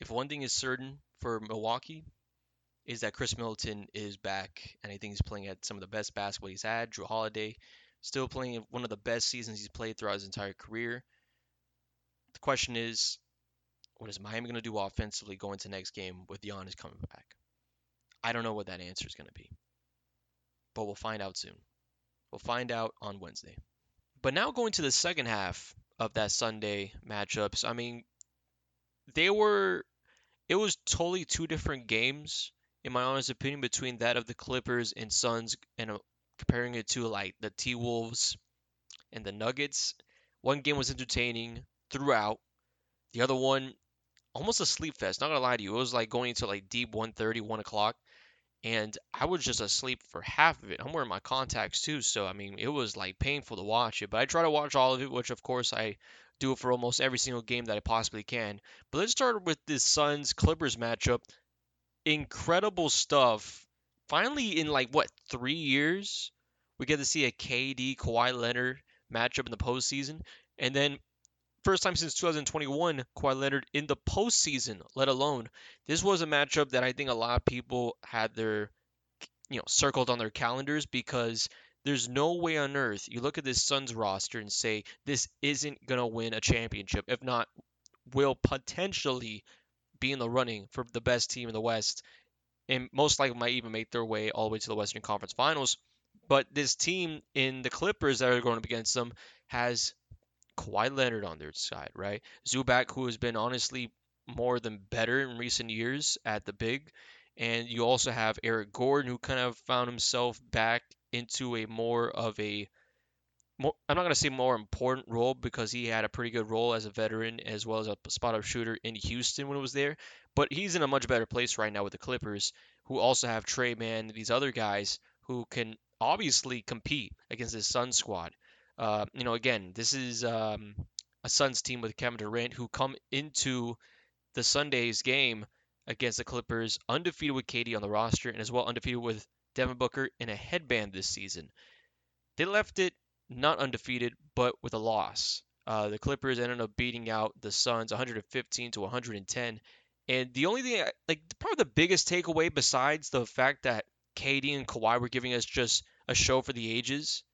If one thing is certain for Milwaukee, is that Khris Middleton is back, and I think he's playing at some of the best basketball he's had. Jrue Holiday still playing one of the best seasons he's played throughout his entire career. The question is, what is Miami going to do offensively going to next game with Giannis coming back? I don't know what that answer is going to be, but we'll find out soon. We'll find out on Wednesday. But now going to the second half of that Sunday matchups, I mean, they were, it was totally two different games, in my honest opinion, between that of the Clippers and Suns and uh, comparing it to like the T Wolves and the Nuggets. One game was entertaining throughout. The other one, almost a sleep fest. Not gonna lie to you, it was like going into like deep 1:30, 1 o'clock, and I was just asleep for half of it. I'm wearing my contacts too, so I mean it was like painful to watch it. But I try to watch all of it, which of course I do for almost every single game that I possibly can. But let's start with this Suns Clippers matchup. Incredible stuff finally in like what three years we get to see a KD Kawhi Leonard matchup in the postseason, and then first time since 2021 Kawhi Leonard in the postseason, let alone this was a matchup that I think a lot of people had their you know circled on their calendars because there's no way on earth you look at this Suns roster and say this isn't gonna win a championship, if not will potentially be in the running for the best team in the West and most likely might even make their way all the way to the Western Conference Finals. But this team in the Clippers that are going up against them has Kawhi Leonard on their side, right? Zubac, who has been honestly more than better in recent years at the big. And you also have Eric Gordon, who kind of found himself back into a more of a more, I'm not going to say more important role because he had a pretty good role as a veteran as well as a spot up shooter in Houston when it was there. But he's in a much better place right now with the Clippers, who also have Tre Mann, these other guys who can obviously compete against this Sun squad. Uh, you know, again, this is um, a Suns team with Kevin Durant who come into the Sunday's game against the Clippers, undefeated with KD on the roster, and as well undefeated with Devin Booker in a headband this season. They left it not undefeated, but with a loss. Uh, the Clippers ended up beating out the Suns 115 to 110. And the only thing, like, probably the biggest takeaway besides the fact that KD and Kawhi were giving us just a show for the ages,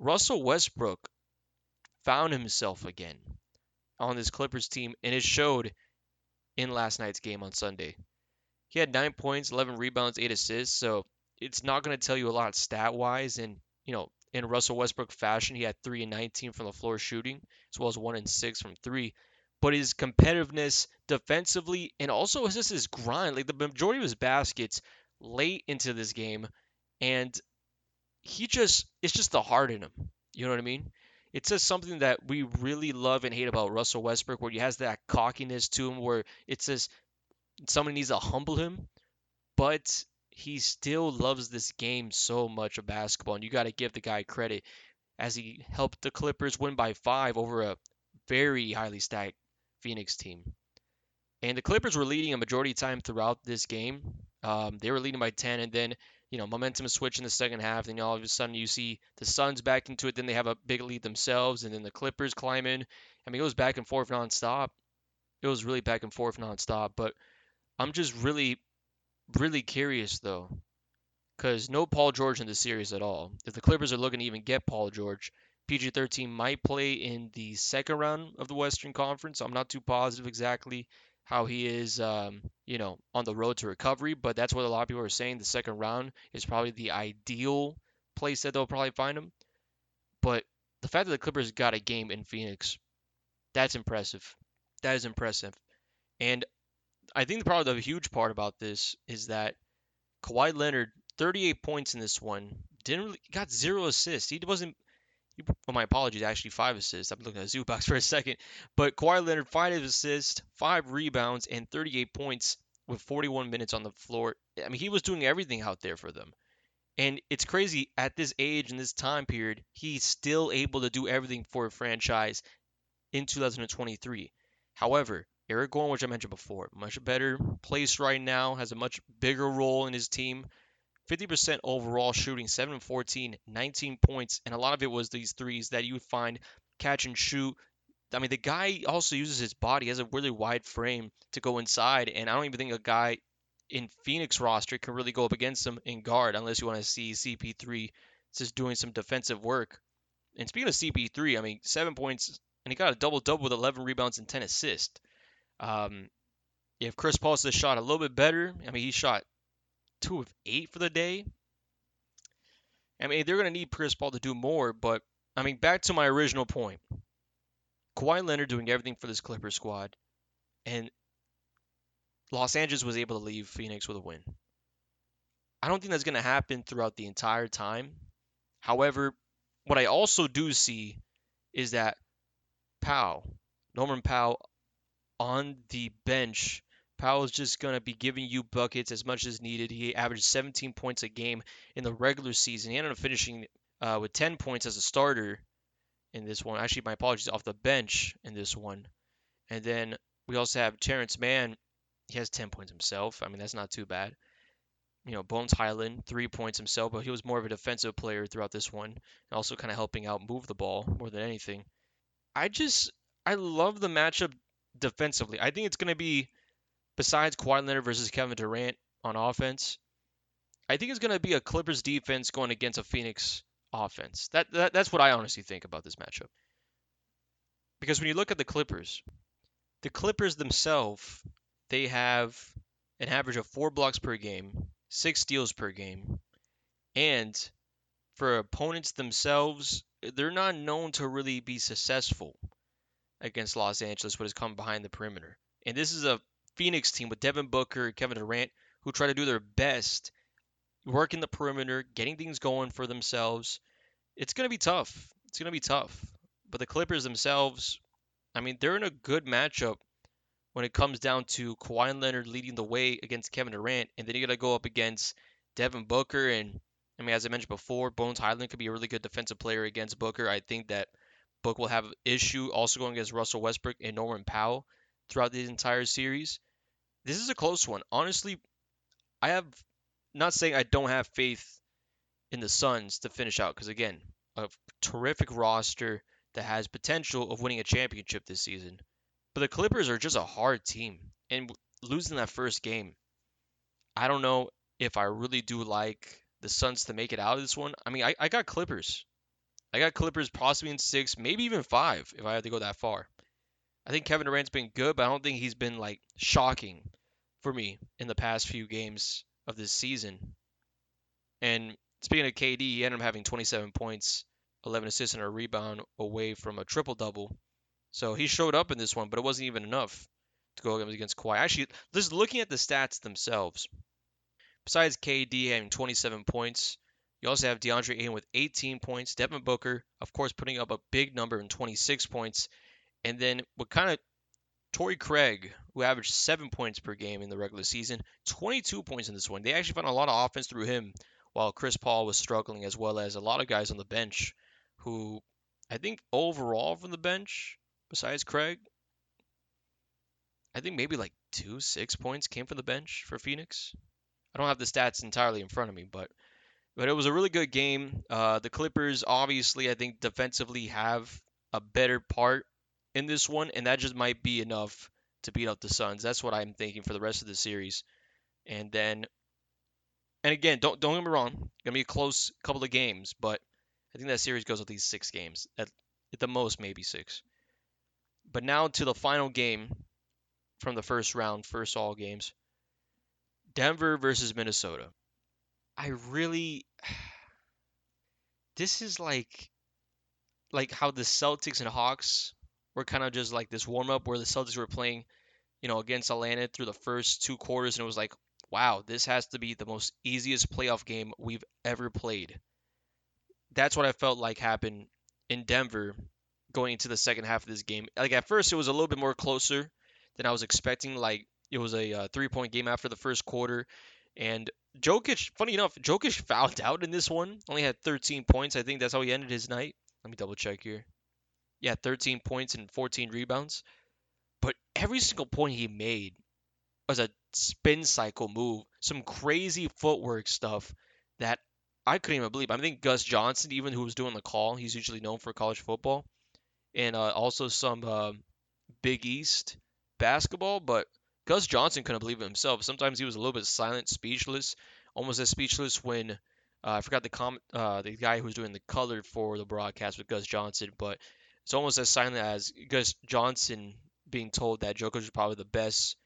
Russell Westbrook found himself again on this Clippers team, and it showed in last night's game on Sunday. He had nine points, 11 rebounds, eight assists, so it's not going to tell you a lot stat wise. And, you know, in Russell Westbrook fashion, he had 3 and 19 from the floor shooting, as well as 1 and 6 from 3. But his competitiveness defensively and also just his grind, like the majority of his baskets late into this game, and he just, it's just the heart in him. You know what I mean? It's just something that we really love and hate about Russell Westbrook, where he has that cockiness to him, where it says somebody needs to humble him, but he still loves this game so much of basketball, and you got to give the guy credit as he helped the Clippers win by five over a very highly stacked Phoenix team. And the Clippers were leading a majority of time throughout this game. Um, they were leading by 10, and then you know momentum switch in the second half. Then all of a sudden you see the Suns back into it. Then they have a big lead themselves, and then the Clippers climb in. I mean, it was back and forth nonstop. It was really back and forth nonstop. But I'm just really really curious though, because no Paul George in the series at all. If the Clippers are looking to even get Paul George, PG 13 might play in the second round of the Western Conference. I'm not too positive exactly how he is, um, you know, on the road to recovery, but that's what a lot of people are saying. The second round is probably the ideal place that they'll probably find him. But the fact that the Clippers got a game in Phoenix, that's impressive. That is impressive. And I think probably the huge part about this is that Kawhi Leonard, 38 points in this one, didn't really, got zero assists. He wasn't. Well, my apologies, actually five assists. I'm looking at Zubac for a second, but Kawhi Leonard five assists, five rebounds, and 38 points with 41 minutes on the floor. I mean, he was doing everything out there for them. And it's crazy at this age and this time period, he's still able to do everything for a franchise in 2023. However, Eric Gordon, which I mentioned before, much better place right now, has a much bigger role in his team. 50% overall shooting, 7 14, 19 points, and a lot of it was these threes that you would find catch and shoot. I mean, the guy also uses his body, he has a really wide frame to go inside, and I don't even think a guy in Phoenix roster can really go up against him in guard unless you want to see CP3 just doing some defensive work. And speaking of CP3, I mean, seven points, and he got a double double with 11 rebounds and 10 assists. Um, if Chris Paul's shot a little bit better, I mean, he shot two of eight for the day. I mean, they're going to need Chris Paul to do more, but I mean, back to my original point. Kawhi Leonard doing everything for this Clipper squad, and Los Angeles was able to leave Phoenix with a win. I don't think that's going to happen throughout the entire time. However, what I also do see is that Powell, Norman Powell, on the bench, Powell's just going to be giving you buckets as much as needed. He averaged 17 points a game in the regular season. He ended up finishing uh, with 10 points as a starter in this one. Actually, my apologies, off the bench in this one. And then we also have Terance Mann. He has 10 points himself. I mean, that's not too bad. You know, Bones Hyland, three points himself, but he was more of a defensive player throughout this one, and also kind of helping out move the ball more than anything. I just, I love the matchup defensively. I think it's going to be, besides Kawhi Leonard versus Kevin Durant on offense, I think it's going to be a Clippers defense going against a Phoenix offense. That, that that's what I honestly think about this matchup. Because when you look at the Clippers, the Clippers themselves, they have an average of four blocks per game, six steals per game, and for opponents themselves, they're not known to really be successful against Los Angeles, what has come behind the perimeter. And this is a Phoenix team with Devin Booker, and Kevin Durant, who try to do their best, working the perimeter, getting things going for themselves. It's going to be tough. It's going to be tough. But the Clippers themselves, I mean, they're in a good matchup when it comes down to Kawhi Leonard leading the way against Kevin Durant, and then you got to go up against Devin Booker. And I mean, as I mentioned before, Bones Hyland could be a really good defensive player against Booker. I think that Book will have issue also going against Russell Westbrook and Norman Powell throughout the entire series. This is a close one. Honestly, I have not saying I don't have faith in the Suns to finish out because again, a terrific roster that has potential of winning a championship this season. But the Clippers are just a hard team, and losing that first game, I don't know if I really do like the Suns to make it out of this one. I mean, I, I got Clippers. I got Clippers possibly in six, maybe even five if I had to go that far. I think Kevin Durant's been good, but I don't think he's been like shocking for me in the past few games of this season. And speaking of KD, he ended up having 27 points, 11 assists, and a rebound away from a triple double. So he showed up in this one, but it wasn't even enough to go against Kawhi. Actually, just looking at the stats themselves, besides KD having 27 points, you also have DeAndre Ayton with 18 points, Devin Booker, of course, putting up a big number in 26 points, and then what kind of Torrey Craig, who averaged seven points per game in the regular season, 22 points in this one. They actually found a lot of offense through him, while Chris Paul was struggling, as well as a lot of guys on the bench who I think overall from the bench, besides Craig, I think maybe like two, six points came from the bench for Phoenix. I don't have the stats entirely in front of me, but but it was a really good game. Uh, the Clippers obviously, I think defensively have a better part in this one, and that just might be enough to beat out the Suns. That's what I'm thinking for the rest of the series. And then, and again, don't don't get me wrong, gonna be a close couple of games, but I think that series goes at least six games, at, at the most maybe six. But now to the final game from the first round, first all games. Denver versus Minnesota. I really this is like like how the Celtics and Hawks were kind of just like this warm up where the Celtics were playing, you know, against Atlanta through the first two quarters, and it was like, wow, this has to be the most easiest playoff game we've ever played. That's what I felt like happened in Denver going into the second half of this game. Like at first, it was a little bit more closer than I was expecting. Like it was a uh, three point game after the first quarter, and Jokic, funny enough, Jokic fouled out in this one. Only had 13 points. I think that's how he ended his night. Let me double check here. Yeah, 13 points and 14 rebounds. But every single point he made was a spin cycle move, some crazy footwork stuff that I couldn't even believe. I think Gus Johnson, even who was doing the call, he's usually known for college football, and uh, also some uh, Big East basketball. But Gus Johnson couldn't believe it himself. Sometimes he was a little bit silent, speechless, almost as speechless when uh, I forgot the com- uh, the guy who was doing the color for the broadcast with Gus Johnson, but it's almost as silent as Gus Johnson being told that Jokic is probably the best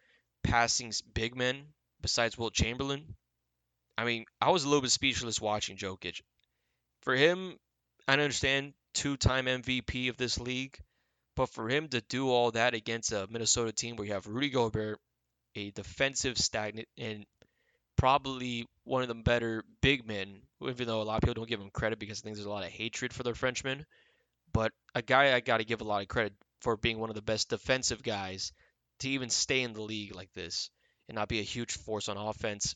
passing big man besides Wilt Chamberlain. I mean, I was a little bit speechless watching Jokic. For him, I understand two-time MVP of this league, but for him to do all that against a Minnesota team where you have Rudy Gobert, a defensive stagnant and probably one of the better big men, even though a lot of people don't give him credit because I think there's a lot of hatred for the Frenchman. But a guy I got to give a lot of credit for being one of the best defensive guys to even stay in the league like this and not be a huge force on offense.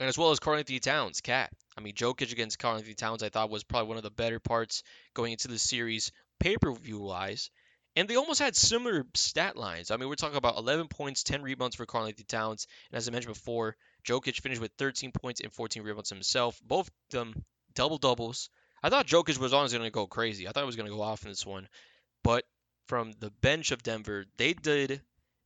And as well as Karl-Anthony Towns, cat. I mean, Jokic against Karl-Anthony Towns, I thought was probably one of the better parts going into the series pay-per-view wise. And they almost had similar stat lines. I mean, we're talking about 11 points, 10 rebounds for Karl-Anthony Towns. And as I mentioned before, Jokic finished with 13 points and 14 rebounds himself. Both of them double doubles. I thought Jokic was honestly going to go crazy. I thought he was going to go off in this one. But from the bench of Denver, they did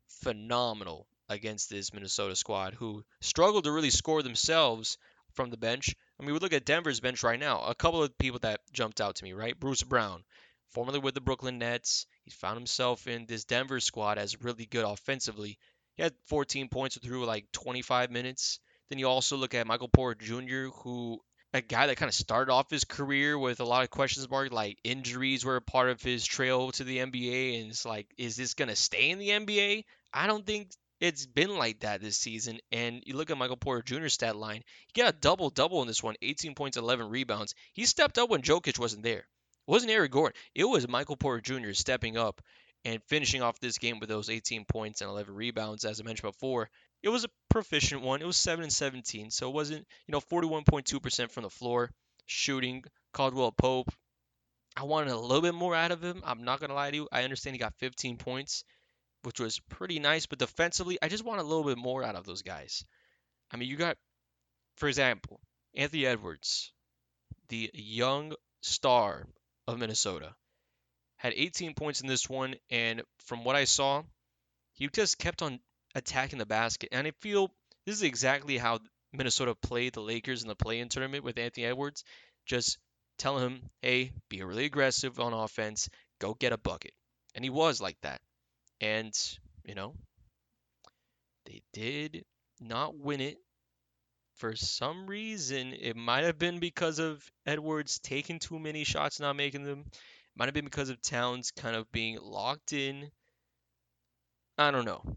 phenomenal against this Minnesota squad who struggled to really score themselves from the bench. I mean, we look at Denver's bench right now. A couple of people that jumped out to me, right? Bruce Brown, formerly with the Brooklyn Nets. He found himself in this Denver squad as really good offensively. He had 14 points through like 25 minutes. Then you also look at Michael Porter Jr., who a guy that kind of started off his career with a lot of questions marks, like injuries were a part of his trail to the NBA, and it's like, is this gonna stay in the NBA? I don't think it's been like that this season. And you look at Michael Porter Jr.'s stat line, he got a double double in this one, 18 points, 11 rebounds. He stepped up when Jokic wasn't there. It wasn't Aaron Gordon. It was Michael Porter Jr. stepping up and finishing off this game with those 18 points and 11 rebounds, as I mentioned before. It was a proficient one. It was 7 and 17, so it wasn't, you know, 41.2% from the floor shooting. Caldwell Pope, I wanted a little bit more out of him. I'm not gonna lie to you. I understand he got 15 points, which was pretty nice. But defensively, I just want a little bit more out of those guys. I mean, you got, for example, Anthony Edwards, the young star of Minnesota, had 18 points in this one. And from what I saw, he just kept on attacking the basket. And I feel this is exactly how Minnesota played the Lakers in the play in tournament with Anthony Edwards. Just tell him, hey, be really aggressive on offense, go get a bucket. And he was like that. And, you know, they did not win it. For some reason, it might have been because of Edwards taking too many shots, not making them. It might have been because of Towns kind of being locked in. I don't know.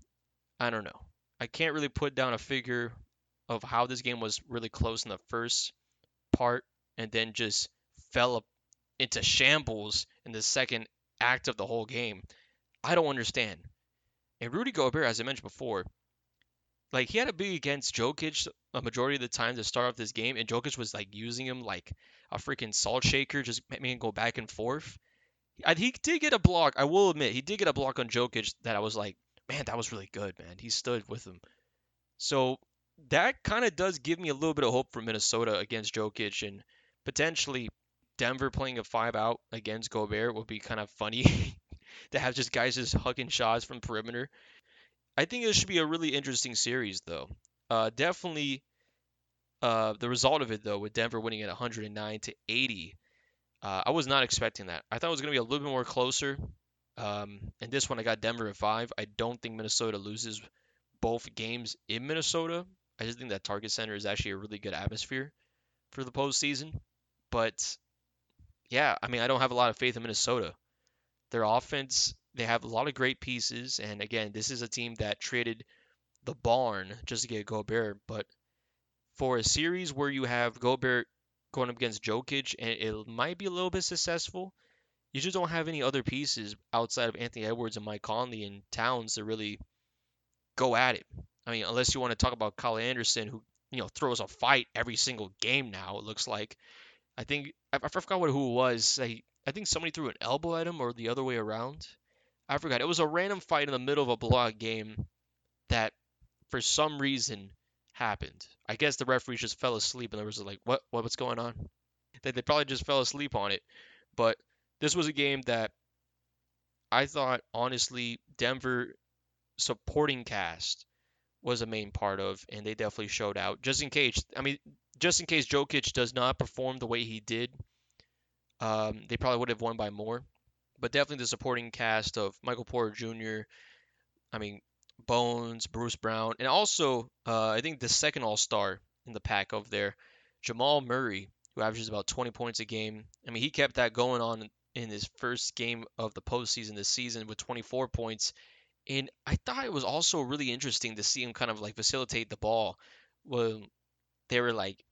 I don't know. I can't really put down a figure of how this game was really close in the first part and then just fell into shambles in the second act of the whole game. I don't understand. And Rudy Gobert, as I mentioned before, like he had to be against Jokic a majority of the time to start off this game, and Jokic was like using him like a freaking salt shaker, just making him go back and forth. He did get a block. I will admit, he did get a block on Jokic that I was like, man, that was really good, man. He stood with him. So that kind of does give me a little bit of hope for Minnesota against Jokic and potentially Denver playing a five out against Gobert would be kind of funny to have just guys just hugging shots from perimeter. I think it should be a really interesting series though. Uh, definitely uh, the result of it though, with Denver winning at 109 to 80, uh, I was not expecting that. I thought it was going to be a little bit more closer. Um, and this one I got Denver at five. I don't think Minnesota loses both games in Minnesota. I just think that Target Center is actually a really good atmosphere for the postseason. But yeah, I mean, I don't have a lot of faith in Minnesota. Their offense, they have a lot of great pieces. And again, this is a team that traded the barn just to get Gobert. But for a series where you have Gobert going up against Jokic and it might be a little bit successful, you just don't have any other pieces outside of Anthony Edwards and Mike Conley and Towns to really go at it. I mean, unless you want to talk about Kyle Anderson, who you know throws a fight every single game now. It looks like. I think I, I forgot what who it was. I, I think somebody threw an elbow at him or the other way around. I forgot. It was a random fight in the middle of a blowout game that, for some reason, happened. I guess the referee just fell asleep and there was like, what, what what's going on? They, they probably just fell asleep on it. But this was a game that I thought honestly Denver supporting cast was a main part of, and they definitely showed out. Just in case, I mean, just in case Jokic does not perform the way he did, um, they probably would have won by more. But definitely the supporting cast of Michael Porter Jr., I mean, Bones, Bruce Brown, and also uh, I think the second All Star in the pack of there, Jamal Murray, who averages about 20 points a game. I mean, he kept that going on in his first game of the postseason this season with 24 points and I thought it was also really interesting to see him kind of like facilitate the ball when they were like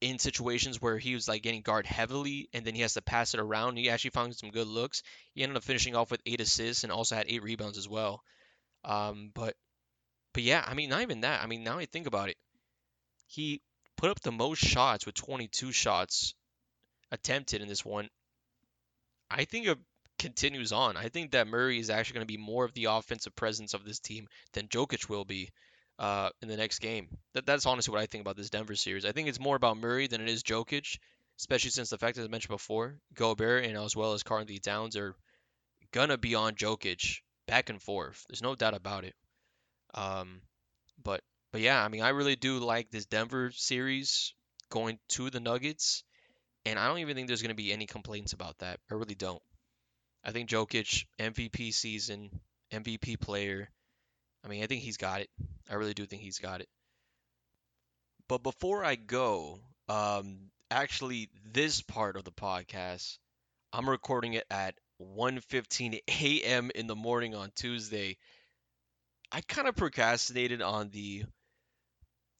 in situations where he was like getting guard heavily and then he has to pass it around. He actually found some good looks. He ended up finishing off with eight assists and also had eight rebounds as well. Um, but but yeah, I mean not even that. I mean now I think about it, he put up the most shots with 22 shots attempted in this one. I think it continues on. I think that Murray is actually going to be more of the offensive presence of this team than Jokic will be uh, in the next game. That, that's honestly what I think about this Denver series. I think it's more about Murray than it is Jokic, especially since the fact that I mentioned before, Gobert and as well as Karl-Anthony Towns are gonna be on Jokic back and forth. There's no doubt about it. Um, but but yeah, I mean, I really do like this Denver series going to the Nuggets, and I don't even think there's gonna be any complaints about that. I really don't. I think Jokic MVP season, MVP player. I mean, I think he's got it. I really do think he's got it. But before I go, um, actually, this part of the podcast, I'm recording it at 1:15 a.m. in the morning on Tuesday. I kind of procrastinated on the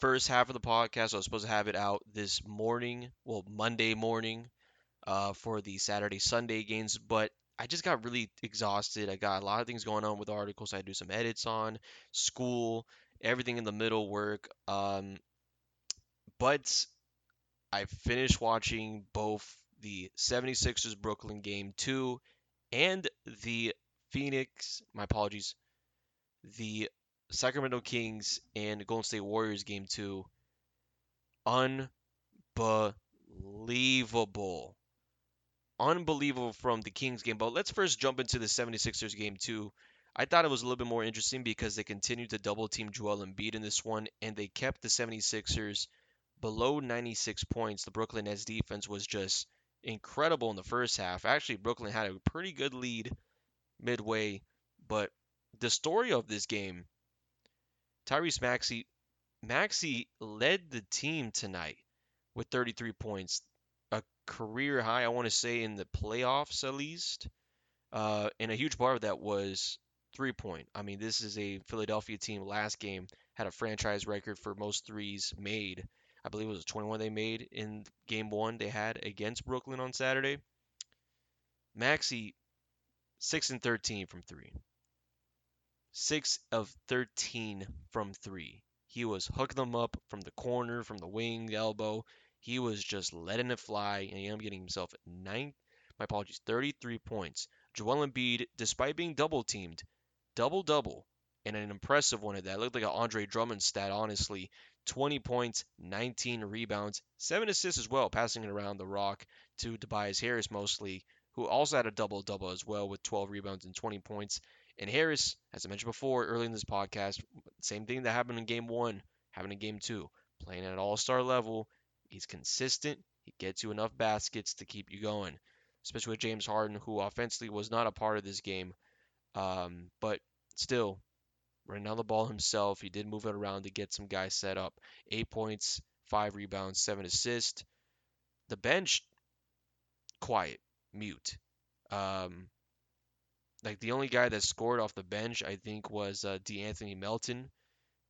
first half of the podcast. I was supposed to have it out this morning, well, Monday morning, uh, for the Saturday Sunday games, but I just got really exhausted. I got a lot of things going on with articles I had to do some edits on, school, everything in the middle work. Um, but I finished watching both the 76ers Brooklyn game 2 and the Phoenix, my apologies, the Sacramento Kings and Golden State Warriors game two. Unbelievable. Unbelievable from the Kings game. But let's first jump into the 76ers game two. I thought it was a little bit more interesting because they continued to double team Joel Embiid in this one, and they kept the 76ers below 96 points. The Brooklyn Nets defense was just incredible in the first half. Actually, Brooklyn had a pretty good lead midway, but the story of this game, Tyrese Maxey, Maxey led the team tonight with 33 points, a career high, I want to say, in the playoffs at least. Uh, and a huge part of that was three point. I mean, this is a Philadelphia team last game had a franchise record for most threes made. I believe it was 21 they made in game one they had against Brooklyn on Saturday. Maxey, 6 and 13 from three. 6 of 13 from three. He was hooking them up from the corner, from the wing, the elbow. He was just letting it fly, and he ended up getting himself nine. My apologies, 33 points. Joel Embiid, despite being double teamed, double double, and an impressive one at that. It looked like an Andre Drummond stat, honestly. 20 points, 19 rebounds, 7 assists as well, passing it around the rock to Tobias Harris mostly, who also had a double double as well with 12 rebounds and 20 points. And Harris, as I mentioned before early in this podcast, same thing that happened in game one, happened in game two. Playing at all star level, he's consistent, he gets you enough baskets to keep you going, especially with James Harden, who offensively was not a part of this game. Um, but still, running on the ball himself. He did move it around to get some guys set up. Eight points, five rebounds, seven assists. The bench, quiet, mute. Um, like the only guy that scored off the bench, I think, was uh, De'Anthony Melton,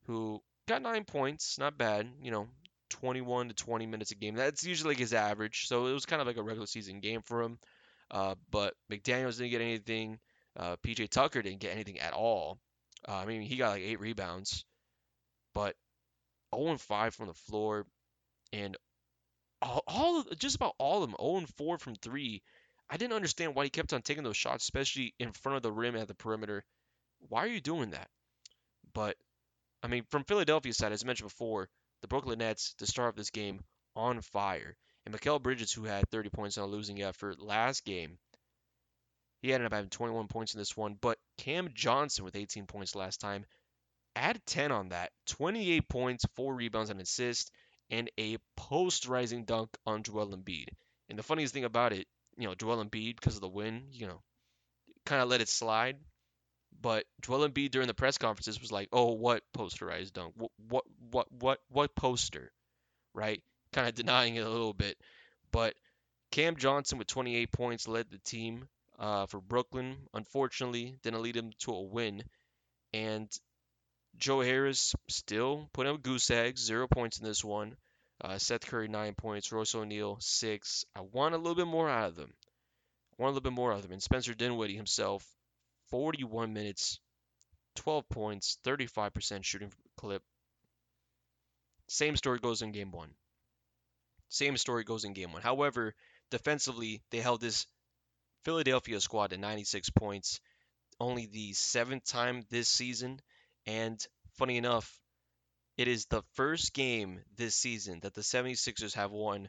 who got nine points, not bad. You know, 21 to 20 minutes a game. That's usually like his average. So it was kind of like a regular season game for him. Uh, but McDaniels didn't get anything. Uh, PJ Tucker didn't get anything at all. Uh, I mean, he got like eight rebounds, but 0 and 5 from the floor, and all, all just about all of them 0 and 4 from three. I didn't understand why he kept on taking those shots, especially in front of the rim at the perimeter. Why are you doing that? But I mean, from Philadelphia's side, as I mentioned before, the Brooklyn Nets to start off this game on fire. And Mikal Bridges, who had 30 points on a losing effort last game, he ended up having 21 points in this one. But Cam Johnson with 18 points last time, add 10 on that, 28 points, four rebounds, and assist, and a posterizing dunk on Joel Embiid. And the funniest thing about it, you know, Joel Embiid because of the win, you know, kind of let it slide. But Joel Embiid during the press conferences was like, "Oh, what posterized dunk? What what what what what poster?" Right? Kind of denying it a little bit. But Cam Johnson with 28 points led the team uh, for Brooklyn. Unfortunately, didn't lead him to a win. And Joe Harris still putting up goose eggs, zero points in this one. Uh, Seth Curry nine points, Royce O'Neale, six. I want a little bit more out of them. I want a little bit more out of them. And Spencer Dinwiddie himself, 41 minutes, 12 points, 35% shooting clip. Same story goes in game one. Same story goes in game one. However, defensively, they held this Philadelphia squad to 96 points, only the seventh time this season. And funny enough, it is the first game this season that the 76ers have won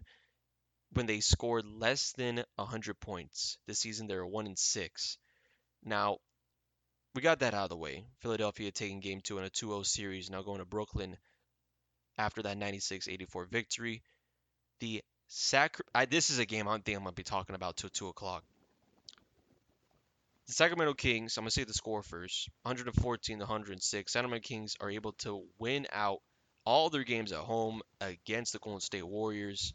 when they scored less than 100 points. This season they're 1 and 6. Now, we got that out of the way. Philadelphia taking game 2 in a 2-0 series, now going to Brooklyn after that 96-84 victory. The Sac I, this is a game I think I'm going to be talking about till 2 o'clock. The Sacramento Kings, I'm going to say the score first 114 to 106. Sacramento Kings are able to win out all their games at home against the Golden State Warriors.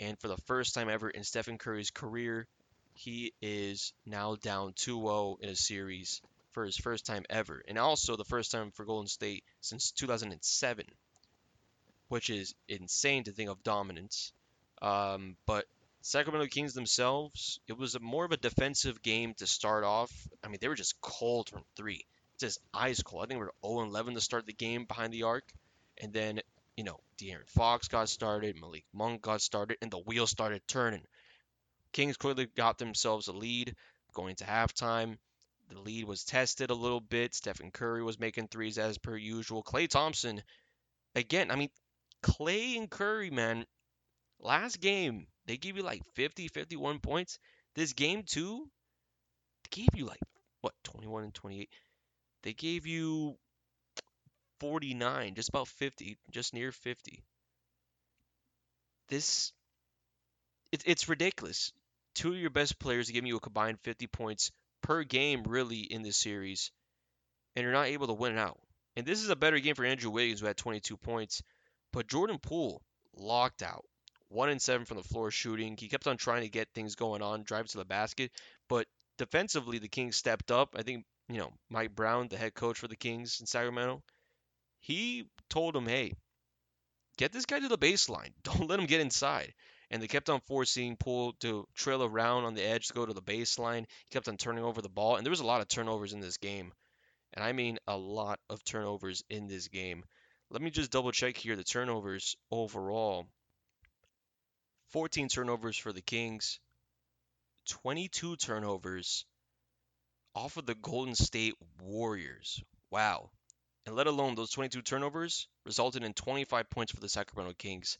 And for the first time ever in Stephen Curry's career, he is now down 2 0 in a series for his first time ever. And also the first time for Golden State since 2007, which is insane to think of dominance. Um, but Sacramento Kings themselves, it was more of a defensive game to start off. I mean, they were just cold from three, It's just ice cold. I think we were 0 11 to start the game behind the arc, and then you know De'Aaron Fox got started, Malik Monk got started, and the wheels started turning. Kings quickly got themselves a lead going to halftime. the lead was tested a little bit. Stephen Curry was making threes as per usual. Klay Thompson, again, I mean, Klay and Curry, man, last game, they give you like 50, 51 points. This game, too, gave you like, what, 21 and 28? They gave you 49, just about 50, just near 50. This, it, it's ridiculous. Two of your best players give you a combined 50 points per game, really, in this series, and you're not able to win it out. And this is a better game for Andrew Wiggins, who had 22 points. But Jordan Poole locked out. One and seven from the floor shooting. He kept on trying to get things going on, drive to the basket. But defensively, the Kings stepped up. I think, you know, Mike Brown, the head coach for the Kings in Sacramento, he told him, hey, get this guy to the baseline. Don't let him get inside. And they kept on forcing Poole to trail around on the edge to go to the baseline. He kept on turning over the ball. And there was a lot of turnovers in this game. And I mean a lot of turnovers in this game. Let me just double check here the turnovers overall. 14 turnovers for the Kings, 22 turnovers off of the Golden State Warriors. Wow. And let alone those 22 turnovers resulted in 25 points for the Sacramento Kings.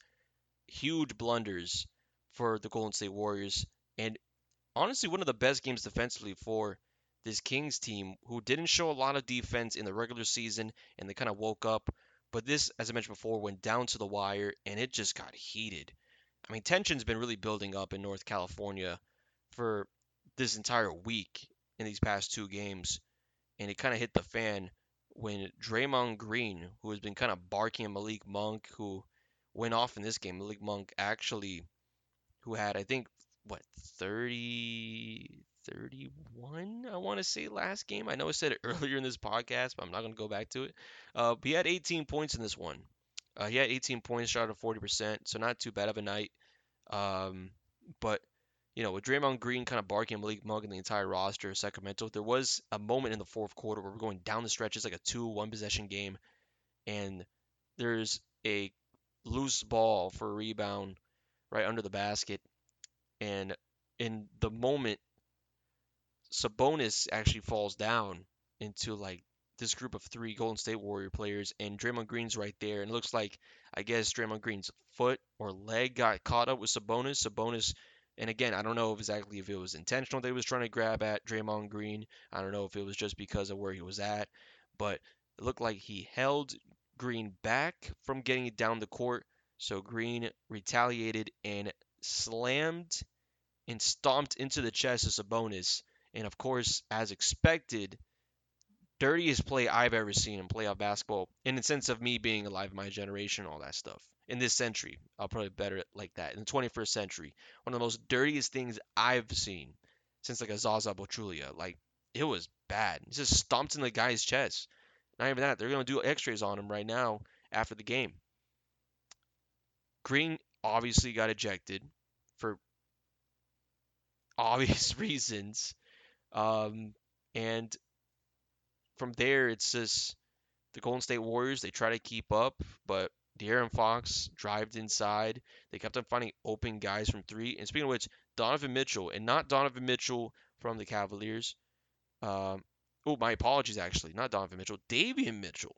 Huge blunders for the Golden State Warriors. And honestly, one of the best games defensively for this Kings team who didn't show a lot of defense in the regular season and they kind of woke up. But this, as I mentioned before, went down to the wire and it just got heated. I mean, tension's been really building up in North California for this entire week in these past two games. And it kind of hit the fan when Draymond Green, who has been kind of barking at Malik Monk, who went off in this game, Malik Monk actually, who had, I think, what, 30, 31, I want to say last game. I know I said it earlier in this podcast, but I'm not going to go back to it. Uh, he had 18 points in this one. Uh, he had 18 points, shot at 40%, so not too bad of a night. Um, but you know, with Draymond Green kind of barking Malik Monk and the entire roster of Sacramento, there was a moment in the fourth quarter where we're going down the stretch. It's like a two one possession game, and there's a loose ball for a rebound right under the basket, and in the moment, Sabonis actually falls down into like this group of three Golden State Warrior players, and Draymond Green's right there, and it looks like I guess Draymond Green's foot or leg got caught up with Sabonis. Sabonis, and again, I don't know exactly if it was intentional that he was trying to grab at Draymond Green. I don't know if it was just because of where he was at, but it looked like he held Green back from getting it down the court. So Green retaliated and slammed and stomped into the chest of Sabonis. And of course, as expected, dirtiest play I've ever seen in playoff basketball, in the sense of me being alive in my generation, all that stuff. In this century, I'll probably better it like that. In the 21st century, one of the most dirtiest things I've seen since like a Zaza Pachulia. Like it was bad. He just stomped in the guy's chest. Not even that. They're gonna do X-rays on him right now after the game. Green obviously got ejected for obvious reasons. Um, and from there, it's just the Golden State Warriors. They try to keep up, but De'Aaron Fox drived inside. They kept on finding open guys from three. And speaking of which, Donovan Mitchell, and not Donovan Mitchell from the Cavaliers. Um, oh, my apologies, actually. Not Donovan Mitchell. Davion Mitchell,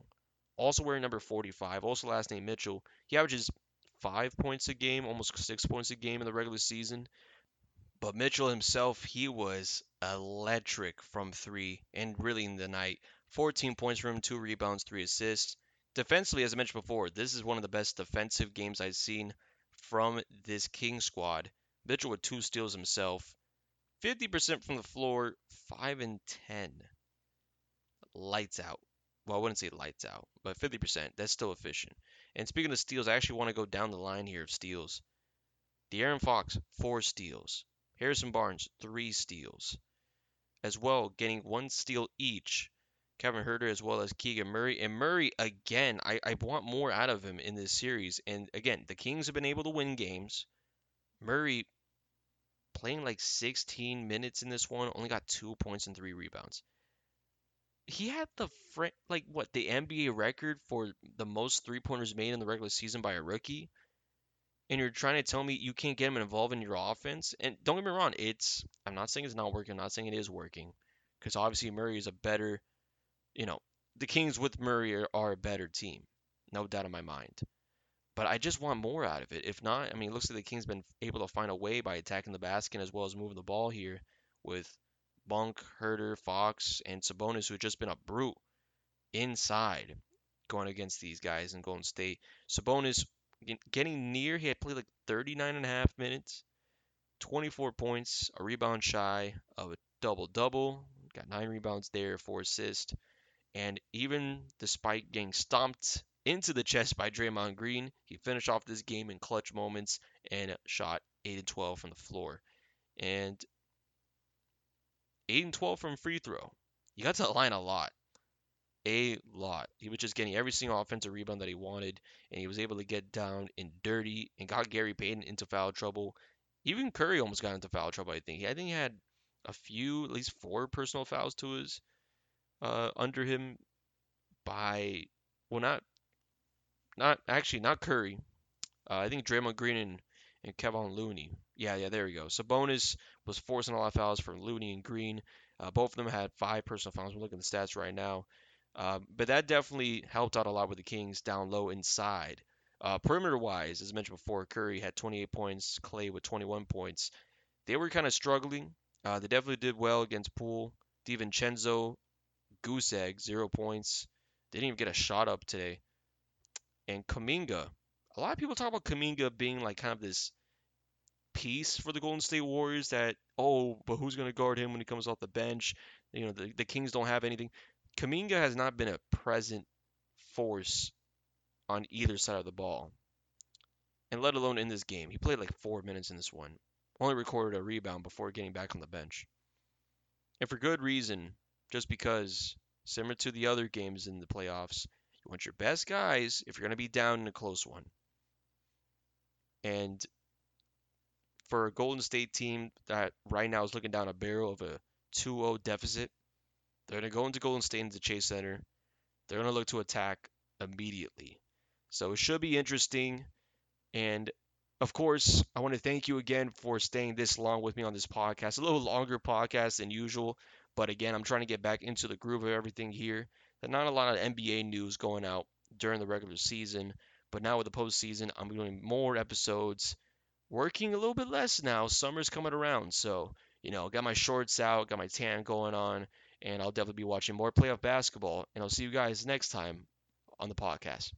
also wearing number 45, also last name Mitchell. He averages five points a game, almost six points a game in the regular season. But Mitchell himself, he was electric from three and really in the night. 14 points for him, two rebounds, three assists. Defensively, as I mentioned before, this is one of the best defensive games I've seen from this King squad. Mitchell with two steals himself. 50% from the floor, 5 and 10. Lights out. Well, I wouldn't say lights out, but 50%. That's still efficient. And speaking of steals, I actually want to go down the line here of steals. De'Aaron Fox, four steals. Harrison Barnes, three steals. As well, getting one steal each. Kevin Huerter as well as Keegan Murray. And Murray, again, I, I want more out of him in this series. And again, the Kings have been able to win games. Murray playing like 16 minutes in this one, only got two points and three rebounds. He had the fr- like what the NBA record for the most three pointers made in the regular season by a rookie and you're trying to tell me you can't get him involved in your offense. And don't get me wrong, it's I'm not saying it's not working, I'm not saying it is working. because obviously Murray is a better, you know, the Kings with Murray are, are a better team, no doubt in my mind. But I just want more out of it. If not, I mean, it looks like the Kings been able to find a way by attacking the basket as well as moving the ball here with Monk, Huerter, Fox, and Sabonis, who have just been a brute inside going against these guys in Golden State. Sabonis getting near, he had played like 39 and a half minutes, 24 points, a rebound shy of a double double. Got nine rebounds there, four assists. And even despite getting stomped into the chest by Draymond Green, he finished off this game in clutch moments and shot 8 and 12 from the floor. And 8 and 12 from free throw. You got to the line a lot. A lot. He was just getting every single offensive rebound that he wanted, and he was able to get down and dirty and got Gary Payton into foul trouble. Even Curry almost got into foul trouble, I think. I think he had a few, at least four personal fouls to his uh, under him by well not not actually not Curry. Uh, I think Draymond Green and, and Kevon Looney. Yeah, yeah, there we go. Sabonis was forcing a lot of fouls from Looney and Green. Uh, both of them had five personal fouls. We're looking at the stats right now. Uh, but that definitely helped out a lot with the Kings down low inside. Uh, perimeter wise, as mentioned before, Curry had 28 points, Klay with 21 points. They were kind of struggling. Uh, they definitely did well against Poole. DiVincenzo, goose egg, zero points. They didn't even get a shot up today. And Kuminga, a lot of people talk about Kuminga being like kind of this piece for the Golden State Warriors that, oh, but who's going to guard him when he comes off the bench? You know, the, the Kings don't have anything. Kuminga has not been a present force on either side of the ball, and let alone in this game. He played like four minutes in this one, only recorded a rebound before getting back on the bench. And for good reason, just because, similar to the other games in the playoffs, you want your best guys if you're going to be down in a close one. And for a Golden State team that right now is looking down a barrel of a 2 0 deficit, they're going to go into Golden State into Chase Center. They're going to look to attack immediately. So it should be interesting. And of course, I want to thank you again for staying this long with me on this podcast. A little longer podcast than usual. But again, I'm trying to get back into the groove of everything here. There's not a lot of NBA news going out during the regular season. But now with the postseason, I'm doing more episodes working a little bit less now. Summer's coming around, so you know, got my shorts out, got my tan going on, and I'll definitely be watching more playoff basketball. And I'll see you guys next time on the podcast.